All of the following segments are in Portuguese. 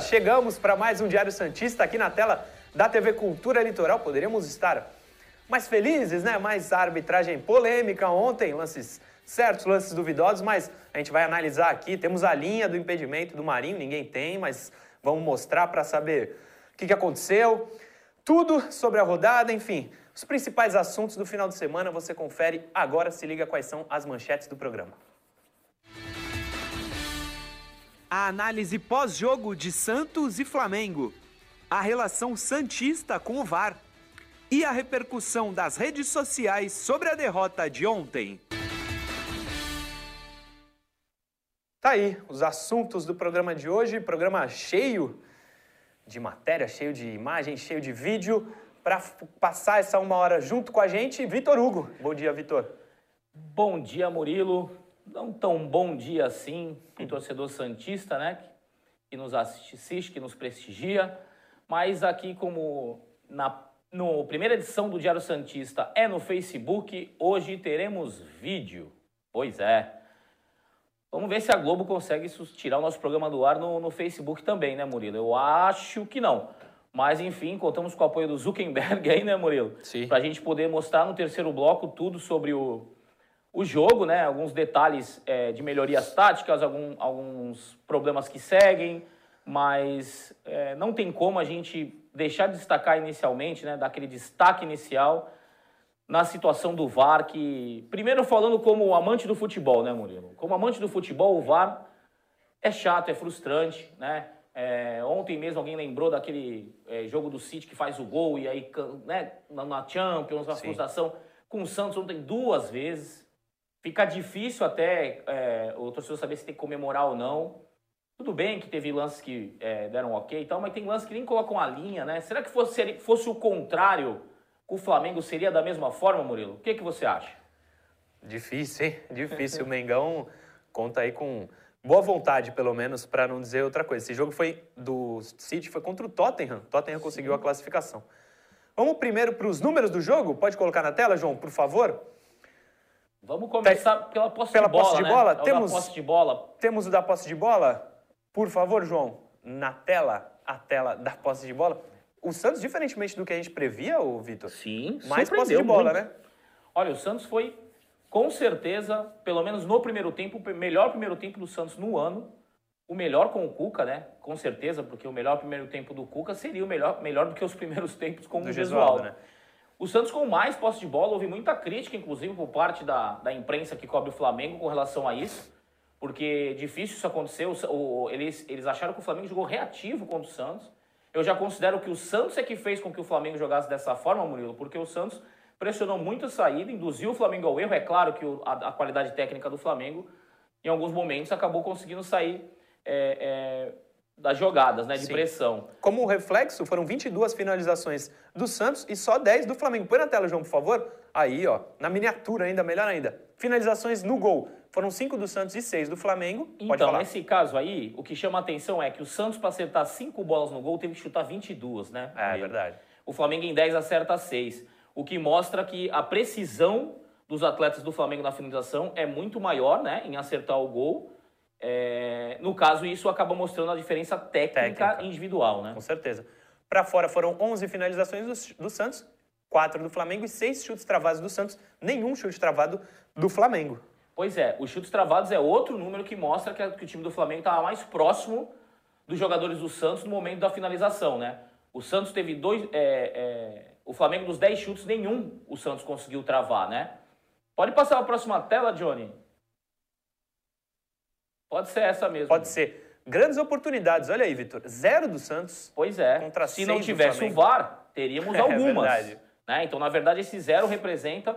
Chegamos para mais um Diário Santista aqui na tela da TV Cultura Litoral. Poderíamos estar mais felizes, né? Mais arbitragem polêmica ontem, lances certos, lances duvidosos, mas a gente vai analisar aqui. Temos a linha do impedimento do Marinho, ninguém tem, mas vamos mostrar para saber o que, que aconteceu. Tudo sobre a rodada, enfim. Os principais assuntos do final de semana você confere agora. Se liga quais são as manchetes do programa. A análise pós-jogo de Santos e Flamengo. A relação Santista com o VAR. E a repercussão das redes sociais sobre a derrota de ontem. Tá aí os assuntos do programa de hoje, programa cheio de matéria, cheio de imagem, cheio de vídeo. Para passar essa uma hora junto com a gente, Vitor Hugo. Bom dia, Vitor. Bom dia, Murilo. Não tão bom dia assim, o torcedor Santista, né? Que nos assiste, que nos prestigia. Mas aqui, como na no primeira edição do Diário Santista é no Facebook, hoje teremos vídeo. Pois é. Vamos ver se a Globo consegue tirar o nosso programa do ar no, no Facebook também, né, Murilo? Eu acho que não. Mas, enfim, contamos com o apoio do Zuckerberg aí, né, Murilo? Sim. Para a gente poder mostrar no terceiro bloco tudo sobre o, o jogo, né? Alguns detalhes é, de melhorias táticas, algum, alguns problemas que seguem, mas é, não tem como a gente deixar de destacar inicialmente, né? Dar aquele destaque inicial na situação do VAR, que, primeiro falando como amante do futebol, né, Murilo? Como amante do futebol, o VAR é chato, é frustrante, né? É, ontem mesmo alguém lembrou daquele é, jogo do City que faz o gol e aí, né, na Champions, Sim. frustração. Com o Santos ontem duas vezes. Fica difícil até é, o torcedor saber se tem que comemorar ou não. Tudo bem que teve lances que é, deram ok e tal, mas tem lances que nem colocam a linha, né? Será que fosse, fosse o contrário? o Flamengo seria da mesma forma, Murilo? O que, que você acha? Difícil, hein? Difícil. o Mengão conta aí com boa vontade, pelo menos, para não dizer outra coisa. Esse jogo foi do City, foi contra o Tottenham. O Tottenham Sim. conseguiu a classificação. Vamos primeiro para os números do jogo? Pode colocar na tela, João, por favor? Vamos começar pela posse pela de bola, posse de né? bola? É temos, posse de bola. Temos o da posse de bola? Por favor, João, na tela, a tela da posse de bola. O Santos, diferentemente do que a gente previa, o Vitor, Sim, mais posse de bola, muito. né? Olha, o Santos foi, com certeza, pelo menos no primeiro tempo, o melhor primeiro tempo do Santos no ano. O melhor com o Cuca, né? Com certeza, porque o melhor primeiro tempo do Cuca seria o melhor, melhor do que os primeiros tempos com do o Gesualdo, né? O Santos com mais posse de bola, houve muita crítica, inclusive, por parte da, da imprensa que cobre o Flamengo com relação a isso, porque difícil isso acontecer. O, o, eles, eles acharam que o Flamengo jogou reativo contra o Santos. Eu já considero que o Santos é que fez com que o Flamengo jogasse dessa forma, Murilo, porque o Santos pressionou muito a saída, induziu o Flamengo ao erro. É claro que o, a, a, qualidade técnica do Flamengo, em alguns momentos, acabou conseguindo sair é, é, das jogadas, né, de Sim. pressão. Como reflexo, foram 22 finalizações do Santos e só 10 do Flamengo. Põe na tela, João, por favor. Aí, ó, na miniatura ainda, melhor ainda. Finalizações no gol. Foram cinco do Santos e seis do Flamengo. Pode então, falar. nesse caso aí, o que chama a atenção é que o Santos, para acertar cinco bolas no gol, teve que chutar 22, né? É, é verdade. O Flamengo em 10 acerta seis. O que mostra que a precisão dos atletas do Flamengo na finalização é muito maior, né? Em acertar o gol. É... No caso, isso acaba mostrando a diferença técnica, técnica. individual, né? Com certeza. Para fora foram 11 finalizações do, do Santos, quatro do Flamengo e seis chutes travados do Santos, nenhum chute travado do Flamengo. Pois é, os chutes travados é outro número que mostra que, que o time do Flamengo estava mais próximo dos jogadores do Santos no momento da finalização, né? O Santos teve dois. É, é, o Flamengo dos 10 chutes, nenhum o Santos conseguiu travar, né? Pode passar a próxima tela, Johnny? Pode ser essa mesmo. Pode ser. Grandes oportunidades, olha aí, Vitor. Zero do Santos. Pois é. Contra Se não tivesse o VAR, teríamos algumas. É verdade. Né? Então, na verdade, esse zero representa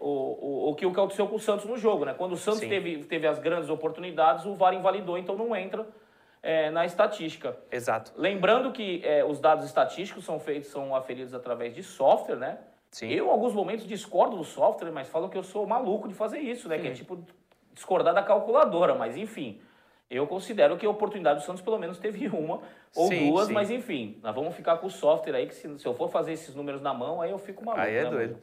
o, o, o que aconteceu com o Santos no jogo, né? Quando o Santos teve, teve as grandes oportunidades, o VAR invalidou, então não entra é, na estatística. Exato. Lembrando que é, os dados estatísticos são feitos, são aferidos através de software, né? Sim. Eu, em alguns momentos, discordo do software, mas falam que eu sou maluco de fazer isso, né? Sim. Que é tipo discordar da calculadora, mas enfim. Eu considero que a oportunidade do Santos pelo menos teve uma ou sim, duas, sim. mas enfim, nós vamos ficar com o software aí, que se, se, eu for fazer esses números na mão, aí eu fico maluco. Aí é né, doido.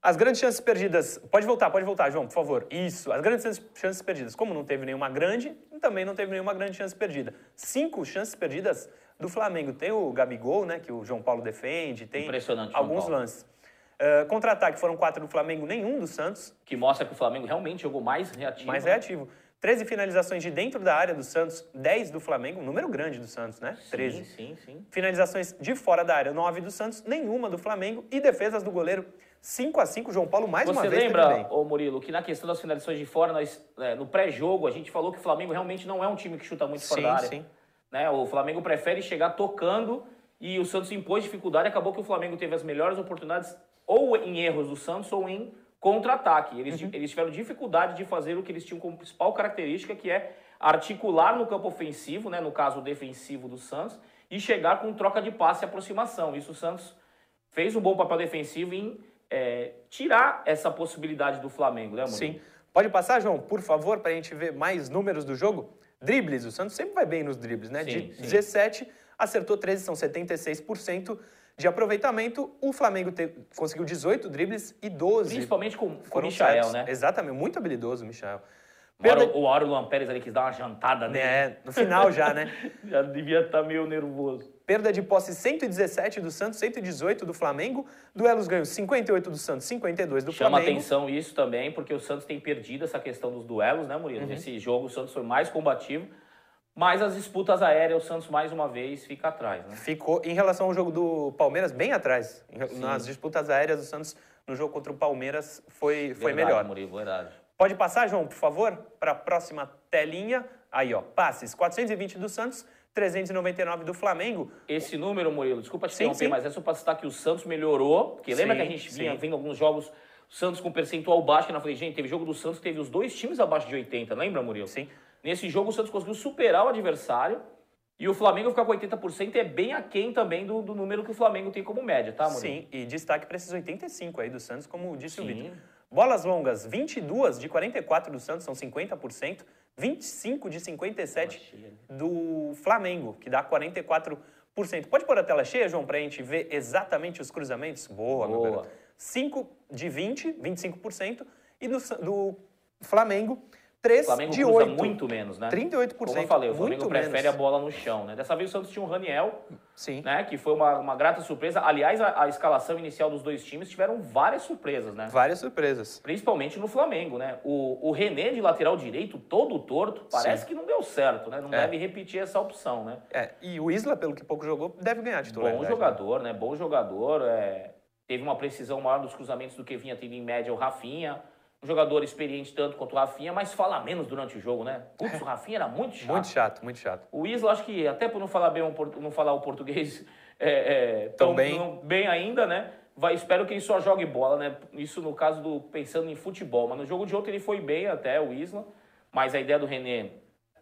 As grandes chances perdidas. Pode voltar, pode voltar, João, por favor. Isso. As grandes chances- perdidas. Como não teve nenhuma grande, também não teve nenhuma grande chance perdida. Cinco chances perdidas do Flamengo. Tem o Gabigol, né? Que o João Paulo defende. Tem Impressionante, alguns lances. Uh, Contra-ataque foram quatro do Flamengo, nenhum do Santos. Que mostra que o Flamengo realmente jogou mais reativo. Mais né? reativo. 13 finalizações de dentro da área do Santos, 10 do Flamengo, um número grande do Santos, né? 13. Sim, sim, sim. Finalizações de fora da área, 9 do Santos, nenhuma do Flamengo. E defesas do goleiro, 5 a 5 João Paulo mais uma Você vez lembra, teve bem. ô Murilo, que na questão das finalizações de fora, nós, é, no pré-jogo, a gente falou que o Flamengo realmente não é um time que chuta muito fora Sim, da área. sim. Né? O Flamengo prefere chegar tocando e o Santos impôs dificuldade. Acabou que o Flamengo teve as melhores oportunidades ou em erros do Santos ou em contra-ataque. Eles, Uhum. eles tiveram dificuldade de fazer o que eles tinham como principal característica, que é articular no campo ofensivo, né? no caso defensivo do Santos, e chegar com troca de passe e aproximação. Isso o Santos fez um bom papel defensivo em é, tirar essa possibilidade do Flamengo, né? Sim. Pode passar, João, por favor, para a gente ver mais números do jogo? Dribles, o Santos sempre vai bem nos dribles, né? Sim, de sim. 17, acertou 13, são 76% de aproveitamento. O Flamengo te- conseguiu 18 dribles e 12 Principalmente com, com o Michael, né? Exatamente, muito habilidoso o Michael. Perda- o Auro Pérez ali quis dar uma jantada nele. É, no final já, né? Já devia estar meio nervoso. Perda de posse 117 do Santos, 118 do Flamengo. Duelos ganhos 58 do Santos, 52 do Chama Flamengo. atenção isso também, porque o Santos tem perdido essa questão dos duelos, né, Murilo? Uhum. Nesse jogo o Santos foi mais combativo, mas as disputas aéreas o Santos mais uma vez fica atrás, né? Ficou, em relação ao jogo do Palmeiras, bem atrás. Sim. Nas disputas aéreas, o Santos, no jogo contra o Palmeiras, foi, foi Verdade, melhor. Murilo, verdade. Pode passar, João, por favor, para a próxima telinha. Aí, ó, passes. 420 do Santos, 399 do Flamengo. Esse número, Murilo, desculpa te interromper, mas é só para citar que o Santos melhorou, porque lembra Sim, que a gente vinha sim. vendo alguns jogos, o Santos com percentual baixo, que eu falei, gente, teve jogo do Santos teve os dois times abaixo de 80, lembra, Murilo? Sim. Nesse jogo o Santos conseguiu superar o adversário e o Flamengo ficar com 80% é bem aquém também do, do número que o Flamengo tem como média, tá, Murilo? Sim, e destaque para esses 85 aí do Santos, como disse o Sim. Vitor. Bolas longas, 22 de 44 do Santos, são 50%. 25 de 57 cheia, né? do Flamengo, que dá 44%. Pode pôr a tela cheia, João, para a gente ver exatamente os cruzamentos? Boa, meu Boa. garoto. 5 de 20, 25%. E do, do Flamengo, 3 O Flamengo de cruza 8. muito menos, né? 38%. Como eu falei, o Flamengo prefere menos. a bola no chão, né? Dessa vez o Santos tinha o Raniel, Sim. né? Que foi uma, uma grata surpresa. Aliás, a, a escalação inicial dos dois times tiveram várias surpresas, né? Várias surpresas. Principalmente no Flamengo, né? O, o René de lateral direito, todo torto, parece que não deu certo, né? Não É. deve repetir essa opção, né? É, e o Isla, pelo que pouco jogou, deve ganhar titularidade. Bom jogador, né? Bom jogador. é, Teve uma precisão maior dos cruzamentos do que vinha tendo em média o Rafinha. Um jogador experiente tanto quanto o Rafinha, mas fala menos durante o jogo, né? Putz, o Rafinha era muito chato. Muito chato, muito chato. O Isla, acho que até por não falar bem não falar o português é, é, Tão tão bem. não- bem ainda, né? Vai, espero que ele só jogue bola, né? Isso no caso do pensando em futebol. Mas no jogo de ontem ele foi bem até, o Isla. Mas a ideia do René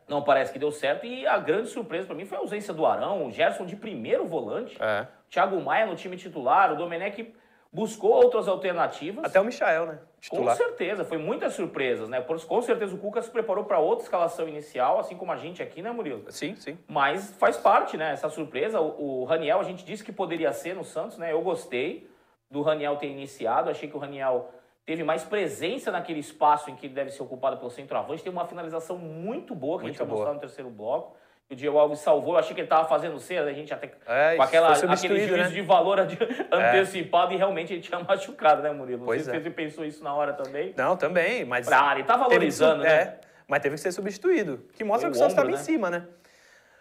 não parece que deu certo. E a grande surpresa para mim foi a ausência do Arão, o Gerson de primeiro volante, É. Thiago Maia no time titular, o Domenech buscou outras alternativas. Até o Michael, né? Com Titular. certeza, foi muitas surpresas, né? Com certeza o Cuca se preparou para outra escalação inicial, assim como a gente aqui, né, Murilo? Sim, sim. Mas faz parte, né? Essa surpresa. O, o Raniel, a gente disse que poderia ser no Santos, né? Eu gostei do Raniel ter iniciado. Achei que o Raniel teve mais presença naquele espaço em que ele deve ser ocupado pelo centroavante. Tem uma finalização muito boa que a gente Muito vai mostrar no terceiro bloco. O Diego Alves salvou. Eu achei que ele estava fazendo cedo, a gente até É, com aquela, aquele juízo né? de valor adi- antecipado e realmente ele tinha machucado, né, Murilo? Não Pois sei é. se você pensou isso na hora também. Não, também, mas. Ah, ele tá valorizando, né? É, mas teve que ser substituído. Que mostra Foi que o Santos estava ombro, em né? cima, né?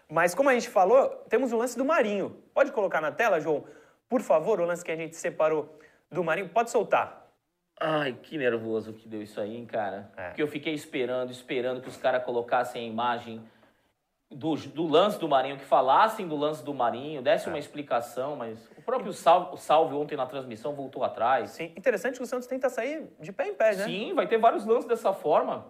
Mas como a gente falou, temos o lance do Marinho. Pode colocar na tela, João? Por favor, o lance que a gente separou do Marinho. Pode soltar. Ai, que nervoso que deu isso aí, hein, cara? É. Porque eu fiquei esperando, esperando que os caras colocassem a imagem do, do lance do Marinho, que falassem do lance do Marinho, desse É. uma explicação, mas o próprio Salve, o Salve ontem na transmissão voltou atrás. Sim, interessante que o Santos tenta sair de pé em pé, né? Sim, vai ter vários lances dessa forma.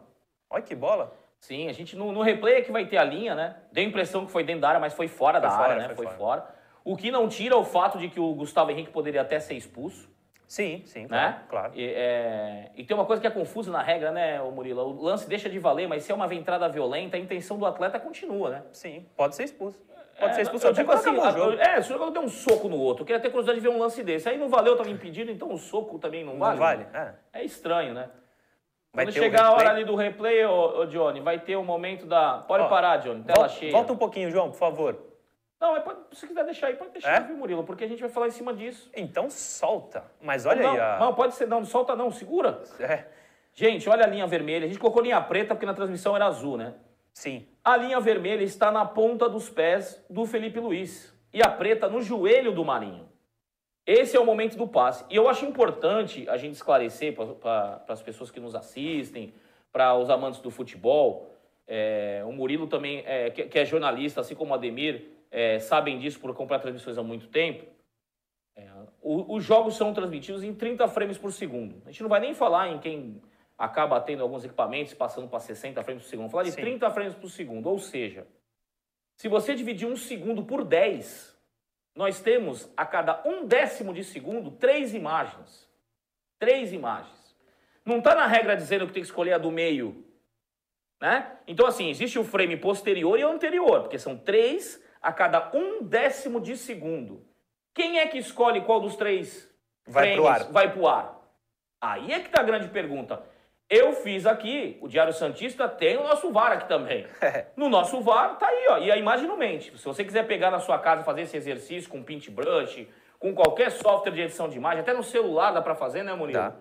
Olha que bola. Sim, a gente no, no replay é que vai ter a linha, né? Deu a impressão que foi dentro da área, mas foi fora Foi da fora, área, né? foi Foi, fora. fora. O que não tira o fato de que o Gustavo Henrique poderia até ser expulso. Sim, sim, né? claro. E, é, e tem uma coisa que é confusa na regra, né, Murilo? O lance deixa de valer, mas se é uma entrada violenta, a intenção do atleta continua, né? Sim, pode ser expulso. pode É, ser eu expulsão. digo assim, acabou o jogo. é, se o jogador deu um soco no outro, eu queria ter curiosidade de ver um lance desse. Aí não valeu, tava impedido, então o soco também não vale. Não vale? É. É estranho, né? Vai Quando chegar a hora ali do replay, ô, ô, Johnny, vai ter o momento da. Pode Ó, parar, Johnny, tela Volta, cheia. volta um pouquinho, João, por favor. Não, mas pode, se quiser deixar aí, pode deixar, É? viu, Murilo? Porque a gente vai falar em cima disso. Então solta. Mas olha não, aí a. não, pode ser, não, solta não, segura. É, Gente, olha a linha vermelha. A gente colocou linha preta porque na transmissão era azul, né? sim. A linha vermelha está na ponta dos pés do Felipe Luiz e a preta no joelho do Marinho. Esse é o momento do passe. E eu acho importante a gente esclarecer para as pessoas que nos assistem, para os amantes do futebol. é, o Murilo também, é, que, que é jornalista, assim como o Ademir, é, sabem disso por acompanhar transmissões há muito tempo. É, o- os jogos são transmitidos em 30 frames por segundo. A gente não vai nem falar em quem acaba tendo alguns equipamentos passando para 60 frames por segundo. Vamos falar de Sim. 30 frames por segundo. Ou seja, se você dividir um segundo por 10, nós temos a cada um décimo de segundo três imagens. Três imagens. Não está na regra dizendo que tem que escolher a do meio. Né? Então, assim, existe o frame posterior e o anterior, porque são três a cada um décimo de segundo. Quem é que escolhe qual dos três Vai pro frames ar. vai pro ar? Aí é que tá a grande pergunta. Eu fiz aqui, o Diário Santista tem o nosso VAR aqui também. No nosso VAR tá aí, ó, e a imagem não mente. Se você quiser pegar na sua casa e fazer esse exercício com Paintbrush, com qualquer software de edição de imagem, até no celular dá pra fazer, né, Murilo?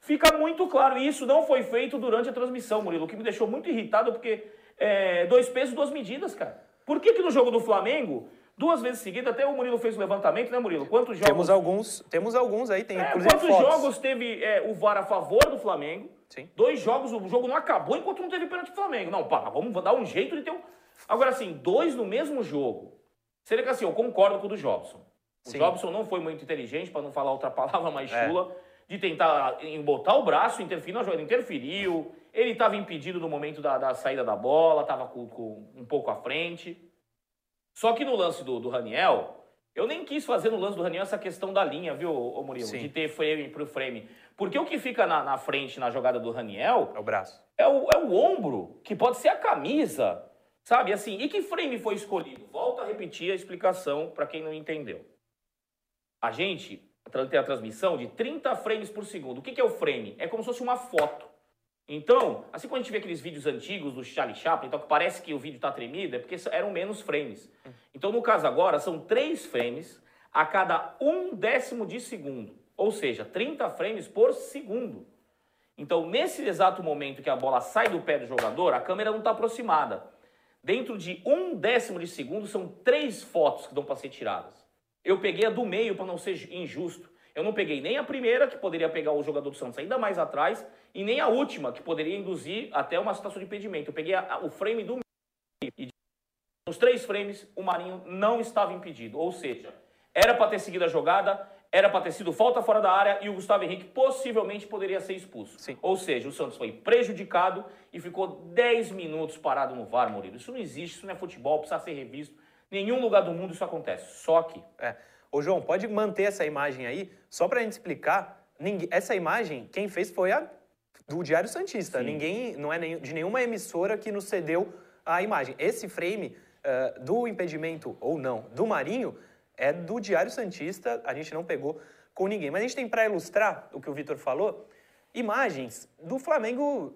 Fica muito claro, e isso não foi feito durante a transmissão, Murilo, o que me deixou muito irritado, porque é, dois pesos, duas medidas, cara. Por que que no jogo do Flamengo, duas vezes seguidas, até o Murilo fez o levantamento, né, Murilo? Quantos jogos... Temos alguns, temos alguns aí, tem É, quantos fotos. jogos teve é, o VAR a favor do Flamengo? Sim. Dois jogos, o jogo não acabou enquanto não teve pênalti do Flamengo. Não, pá, vamos dar um jeito de ter um... Agora, assim, dois no mesmo jogo. Seria que assim, eu concordo com o do Jobson. O Sim. Jobson não foi muito inteligente, para não falar outra palavra mais É. chula, de tentar em botar o braço, interferir na jogada. Interferiu, ele estava impedido no momento da, da saída da bola, estava com, com um pouco à frente. Só que no lance do, do Raniel, eu nem quis fazer no lance do Raniel essa questão da linha, viu, ô Murilo? Sim. De ter frame pro frame. Porque o que fica na, na frente na jogada do Raniel É o braço. é o, é o ombro, que pode ser a camisa, sabe? Assim, e que frame foi escolhido? Volto a repetir a explicação para quem não entendeu. A gente tem a transmissão de 30 frames por segundo. O que, que é o frame? É como se fosse uma foto. Então, assim quando a gente vê aqueles vídeos antigos do Charlie Chaplin, então que parece que o vídeo está tremido, é porque eram menos frames. Então, no caso agora, são três frames a cada um décimo de segundo. Ou seja, 30 frames por segundo. Então, nesse exato momento que a bola sai do pé do jogador, a câmera não está aproximada. Dentro de um décimo de segundo, são três fotos que dão para ser tiradas. Eu peguei a do meio para não ser injusto. Eu não peguei nem a primeira, que poderia pegar o jogador do Santos ainda mais atrás, e nem a última, que poderia induzir até uma situação de impedimento. Eu peguei a- a- o frame do meio. E nos três frames, o Marinho não estava impedido. Ou seja, era para ter seguido a jogada, era para ter sido falta fora da área e o Gustavo Henrique possivelmente poderia ser expulso. Sim. Ou seja, o Santos foi prejudicado e ficou 10 minutos parado no VAR, Murilo. Isso não existe, isso não é futebol, precisa ser revisto. Nenhum lugar do mundo isso acontece, só aqui. É. Ô, João, pode manter essa imagem aí, só pra gente explicar. ninguém- essa imagem, quem fez foi a do Diário Santista. Sim. Ninguém, não é de nenhuma emissora que nos cedeu a imagem. Esse frame eh, do impedimento, ou não, do Marinho, é do Diário Santista, a gente não pegou com ninguém. Mas a gente tem para ilustrar o que o Vitor falou, imagens do Flamengo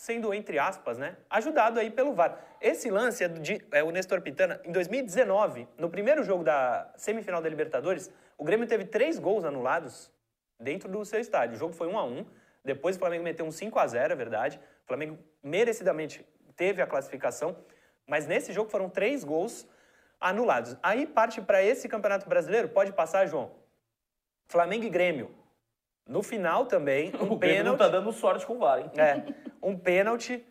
sendo, entre aspas, né, ajudado aí pelo VAR. Esse lance é, de, é o Nestor Pitana, em 2019, no primeiro jogo da semifinal da Libertadores, o Grêmio teve três gols anulados dentro do seu estádio. O jogo foi 1 a 1 depois o Flamengo meteu um 5 a 0 é verdade. O Flamengo merecidamente teve a classificação, mas nesse jogo foram três gols anulados. Aí parte para esse Campeonato Brasileiro, pode passar, João. Flamengo e Grêmio. No final também, um o não pênalti. tá dando sorte com o VAR, hein? É, um pênalti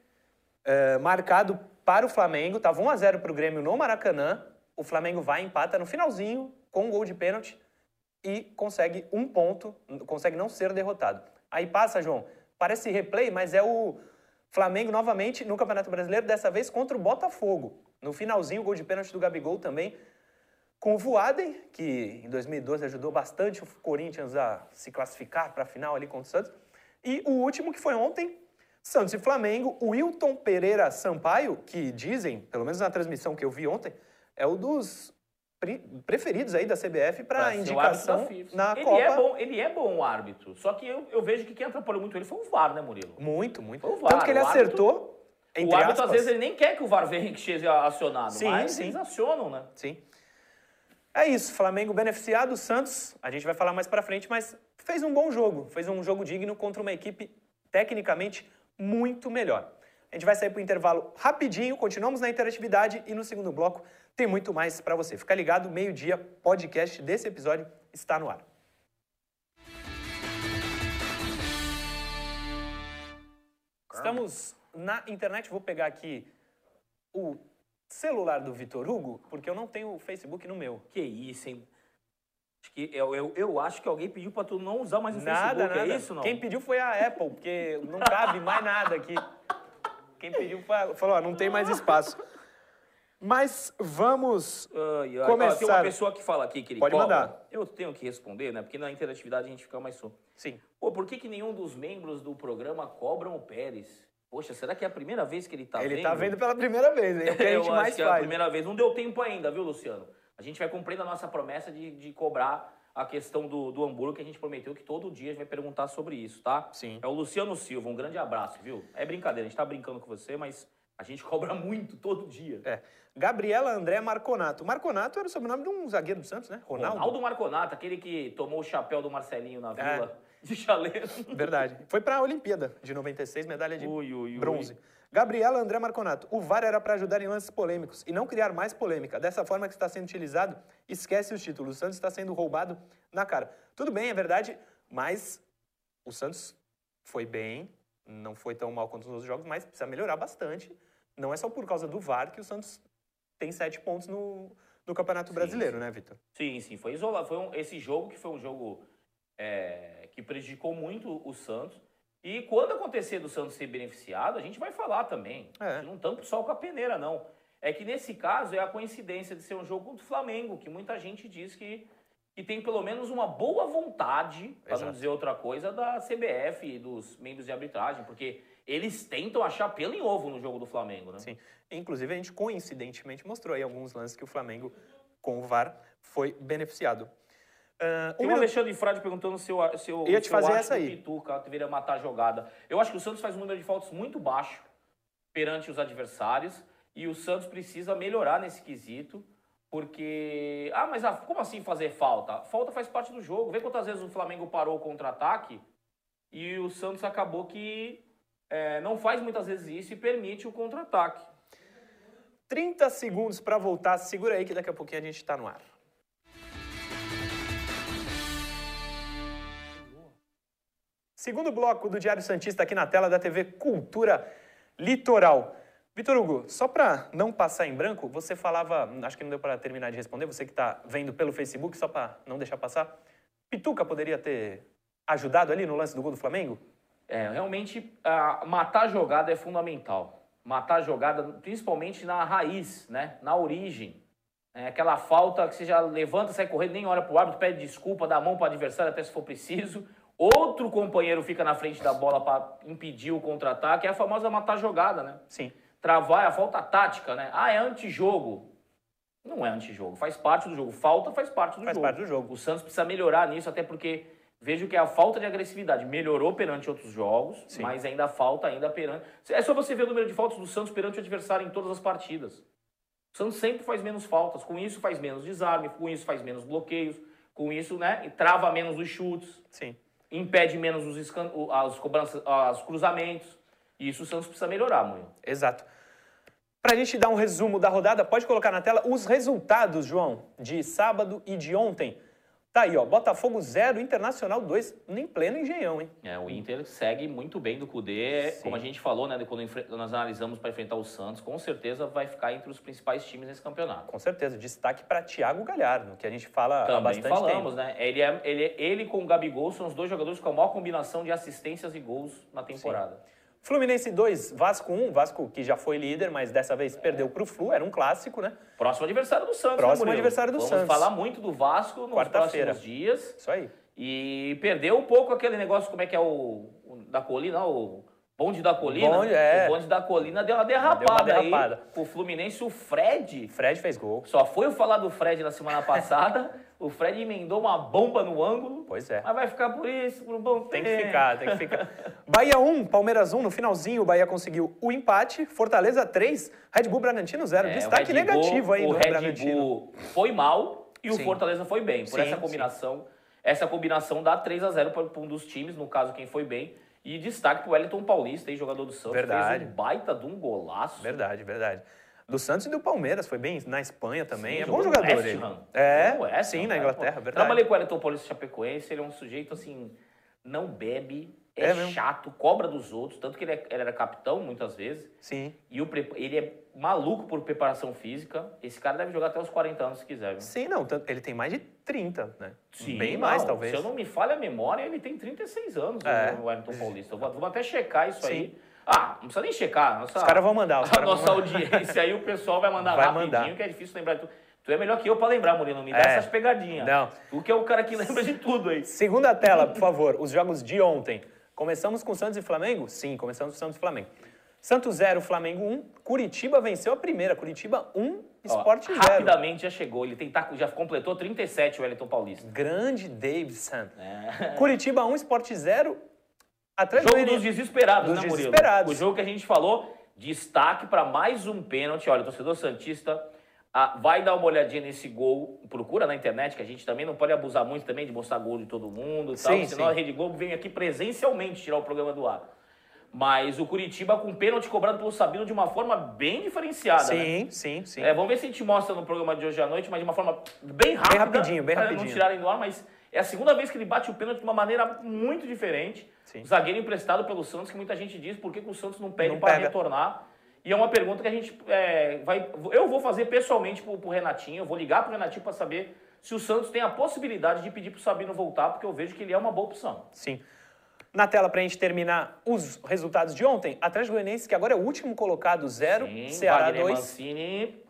é, marcado para o Flamengo. Tava 1 a 0 para o Grêmio no Maracanã. O Flamengo vai empata no finalzinho com um gol de pênalti e consegue um ponto, consegue não ser derrotado. Aí passa, João. Parece replay, mas é o Flamengo novamente no Campeonato Brasileiro, dessa vez contra o Botafogo. No finalzinho, o gol de pênalti do Gabigol também. Com o Voaden, que em 2012 ajudou bastante o Corinthians a se classificar para a final ali contra o Santos. E o último, que foi ontem, Santos e Flamengo, o Wilton Pereira Sampaio, que dizem, pelo menos na transmissão que eu vi ontem, é o dos pre- preferidos aí da CBF para o indicação na ele Copa. É bom, ele é bom árbitro. Só que eu, eu vejo que quem atrapalhou muito ele foi o VAR, né, Murilo? Muito, muito. Foi o VAR, Tanto que ele o árbitro- acertou, entre o árbitro, aspas. às vezes, ele nem quer que o VAR venha que seja acionado, Sim, mas sim. eles acionam, né? Sim. É isso, Flamengo beneficiado, Santos, a gente vai falar mais pra frente, mas fez um bom jogo, fez um jogo digno contra uma equipe tecnicamente muito melhor. A gente vai sair pro intervalo rapidinho, continuamos na interatividade e no segundo bloco tem muito mais pra você. Fica ligado, meio-dia, podcast desse episódio está no ar. Estamos na internet, vou pegar aqui o celular do Vitor Hugo, porque eu não tenho o Facebook no meu. Que isso, hein? Acho que eu, eu, eu acho que alguém pediu pra tu não usar mais o Nada, Facebook, nada. é isso não? Quem pediu foi a Apple, porque não cabe mais nada aqui. Quem pediu foi falou, ó, não tem mais espaço. Mas vamos Ai, ai. Ó, começar. tem uma pessoa que fala aqui que ele Pode mandar. Eu tenho que responder, né? Porque na interatividade a gente fica mais solto. Sim. Pô, por que, que nenhum dos membros do programa cobram o Pérez? Poxa, será que é a primeira vez que ele tá Ele vendo? tá vendo pela primeira vez, hein? É o que a gente mais que é a faz. primeira vez. Não deu tempo ainda, viu, Luciano? A gente vai cumprindo a nossa promessa de, de cobrar a questão do, do hambúrguer que a gente prometeu que todo dia a gente vai perguntar sobre isso, tá? Sim. É o Luciano Silva, um grande abraço, viu? É brincadeira, a gente tá brincando com você, mas a gente cobra muito todo dia. É. Gabriela André Marconato. Marconato era o sobrenome de um zagueiro do Santos, né? Ronaldo. Ronaldo Marconato, aquele que tomou o chapéu do Marcelinho na É. de chaleiro. Verdade. Foi pra Olimpíada de 96, medalha de Ui, ui, ui. bronze. Gabriela André Marconato. O VAR era para ajudar em lances polêmicos e não criar mais polêmica. Dessa forma que está sendo utilizado, esquece os títulos. O Santos está sendo roubado na cara. Tudo bem, é verdade, mas o Santos foi bem, não foi tão mal quanto os outros jogos, mas precisa melhorar bastante. Não é só por causa do VAR que o Santos tem sete pontos no, no Campeonato Brasileiro, né, Vitor? Sim, sim, foi isolado. Foi um- esse jogo que foi um jogo é, que prejudicou muito o Santos. E quando acontecer do Santos ser beneficiado, a gente vai falar também. É. Não tampa o sol com a peneira, não. É que nesse caso é a coincidência de ser um jogo contra o Flamengo, que muita gente diz que, que tem pelo menos uma boa vontade, para não dizer outra coisa, da CBF e dos membros de arbitragem, porque eles tentam achar pelo em ovo no jogo do Flamengo, né? Sim. Inclusive, a gente coincidentemente mostrou aí alguns lances que o Flamengo, com o VAR, foi beneficiado. Um Tem o minuto- Alexandre Frade perguntando se eu, se eu, Ia te se fazer eu acho essa que o Pituca deveria matar a jogada. Eu acho que o Santos faz um número de faltas muito baixo perante os adversários e o Santos precisa melhorar nesse quesito, porque... Ah, mas ah, como assim fazer falta? Falta faz parte do jogo. Vê quantas vezes o Flamengo parou o contra-ataque e o Santos acabou que é, não faz muitas vezes isso e permite o contra-ataque. 30 segundos para voltar. Segura aí que daqui a pouquinho a gente está no ar. Segundo bloco do Diário Santista aqui na tela da TV Cultura Litoral. Vitor Hugo, só para não passar em branco, você falava, acho que não deu para terminar de responder, você que está vendo pelo Facebook, só para não deixar passar. Pituca poderia ter ajudado ali no lance do gol do Flamengo? É, realmente, matar a jogada é fundamental. Matar a jogada, principalmente na raiz, né? Na origem. É aquela falta que você já levanta, sai correndo, nem olha pro árbitro, pede desculpa, dá a mão pro adversário até se for preciso. Outro companheiro fica na frente da bola para impedir o contra-ataque. É a famosa matar jogada, né? Sim. Travar é a falta tática, né? Ah, é antijogo. Não é antijogo, faz parte do jogo. Falta faz parte do Faz jogo. parte do jogo. O Santos precisa melhorar nisso, até porque vejo que a falta de agressividade melhorou perante outros jogos, Sim. mas ainda falta ainda perante. É só você ver o número de faltas do Santos perante o adversário em todas as partidas. O Santos sempre faz menos faltas, com isso faz menos desarme, com isso faz menos bloqueios, com isso, né, e trava menos os chutes, Sim. Impede menos os escan... as cobranças, os cruzamentos. E isso o Santos precisa melhorar, Murilo. Exato. Para a gente dar um resumo da rodada, pode colocar na tela os resultados, João, de sábado e de ontem. Tá aí, ó, Botafogo 0, Internacional 2, em pleno engenhão, hein? É, o Inter segue muito bem do Cudê, Sim. como a gente falou, né, quando nós analisamos para enfrentar o Santos, com certeza vai ficar entre os principais times nesse campeonato. Com certeza, destaque para Thiago Galhardo, que a gente fala há Também bastante falamos, tempo. né? Ele, é, ele, é- ele com o Gabigol são os dois jogadores com a maior combinação de assistências e gols na temporada. Fluminense 2, Vasco 1, Vasco que já foi líder, mas dessa vez perdeu para o Flu, era um clássico, né? Próximo adversário do Santos, Próximo né, adversário do Vamos Santos. falar muito do Vasco nos próximos dias. Isso aí. E perdeu um pouco aquele negócio, como é que é o, o da colina, o Bonde da Colina? Bonde, é. O bonde da Colina deu uma derrapada, Deu uma derrapada. aí. O Fluminense, o Fred. Fred fez gol. Só foi eu falar do Fred na semana passada. o Fred emendou uma bomba no ângulo. Pois é. Mas vai ficar por isso, por um bom Tem tempo. que ficar, tem que ficar. Bahia 1, Palmeiras 1. No finalzinho, o Bahia conseguiu o empate. Fortaleza 3, Red Bull Bragantino 0. É, Destaque o Red Bull- negativo aí o no Red Bragantino. Bull foi mal e o Sim. Fortaleza foi bem. Por Sim, essa combinação, essa combinação dá 3 a 0 para um dos times, no caso quem foi bem. E destaque pro Wellington Paulista, aí, jogador do Santos, Verdade. fez um baita de um golaço. Verdade, verdade. Do Santos e do Palmeiras, foi bem na Espanha também. Sim, é bom jogador West ele. Ham. É, West sim, Ham, na. Inglaterra, Pô, verdade. Trabalhei com o Wellington Paulista Chapecoense, ele é um sujeito assim, não bebe, é, É chato, cobra dos outros, tanto que ele, é- ele era capitão muitas vezes. Sim. E o ele é maluco por preparação física. Esse cara deve jogar até os 40 anos se quiser. viu? Sim, não, ele tem mais de 30, né? Sim, Bem não, mais, talvez. Se eu não me falha a memória, ele tem 36 anos, É. o Wellington Paulista. Eu vou- Vamos até checar isso Sim. aí. Ah, não precisa nem checar. Nossa, Os caras vão mandar, os A nossa mandar. audiência aí, o pessoal vai mandar Vai rapidinho, mandar. que é difícil lembrar de tudo. Tu é melhor que eu pra lembrar, Murilo. Me dá É. essas pegadinhas. Não. Tu que é o cara que lembra de tudo aí. Segunda tela, por favor, os jogos de ontem. Começamos com Santos e Flamengo? Sim, começamos com Santos e Flamengo. Santos 0, Flamengo 1. Curitiba venceu a primeira. Curitiba 1, Ó, Sport 0. rapidamente já chegou. Ele tem, tá- já completou 37 o Wellington Paulista. Grande Davidson. É. Curitiba 1, Sport 0. Atlético Jogo dos desesperados, Dos né, Murilo? desesperados. O jogo que a gente falou, destaque para mais um pênalti. Olha, o torcedor Santista ah, vai dar uma olhadinha nesse gol. Procura na internet, que a gente também não pode abusar muito também de mostrar gol de todo mundo e tal, Sim, senão sim. a Rede Globo vem aqui presencialmente tirar o programa do ar. Mas o Curitiba com pênalti cobrado pelo Sabino de uma forma bem diferenciada. né? Sim, sim, sim. É, vamos ver se a gente mostra no programa de hoje à noite, mas de uma forma bem rápida. rapidinho, bem rapidinho. não tirarem do ar, mas é a segunda vez que ele bate o pênalti de uma maneira muito diferente. Sim. Zagueiro emprestado pelo Santos, que muita gente diz por que, que o Santos não pede para retornar. E é uma pergunta que a gente é, vai. Eu vou fazer pessoalmente pro, pro Renatinho, eu vou ligar pro Renatinho para saber se o Santos tem a possibilidade de pedir pro Sabino voltar, porque eu vejo que ele é uma boa opção. Sim. Na tela, pra gente terminar os resultados de ontem, Atlético Goianiense, que agora é o último colocado, 0, Sim, Ceará Wagner 2. Mancini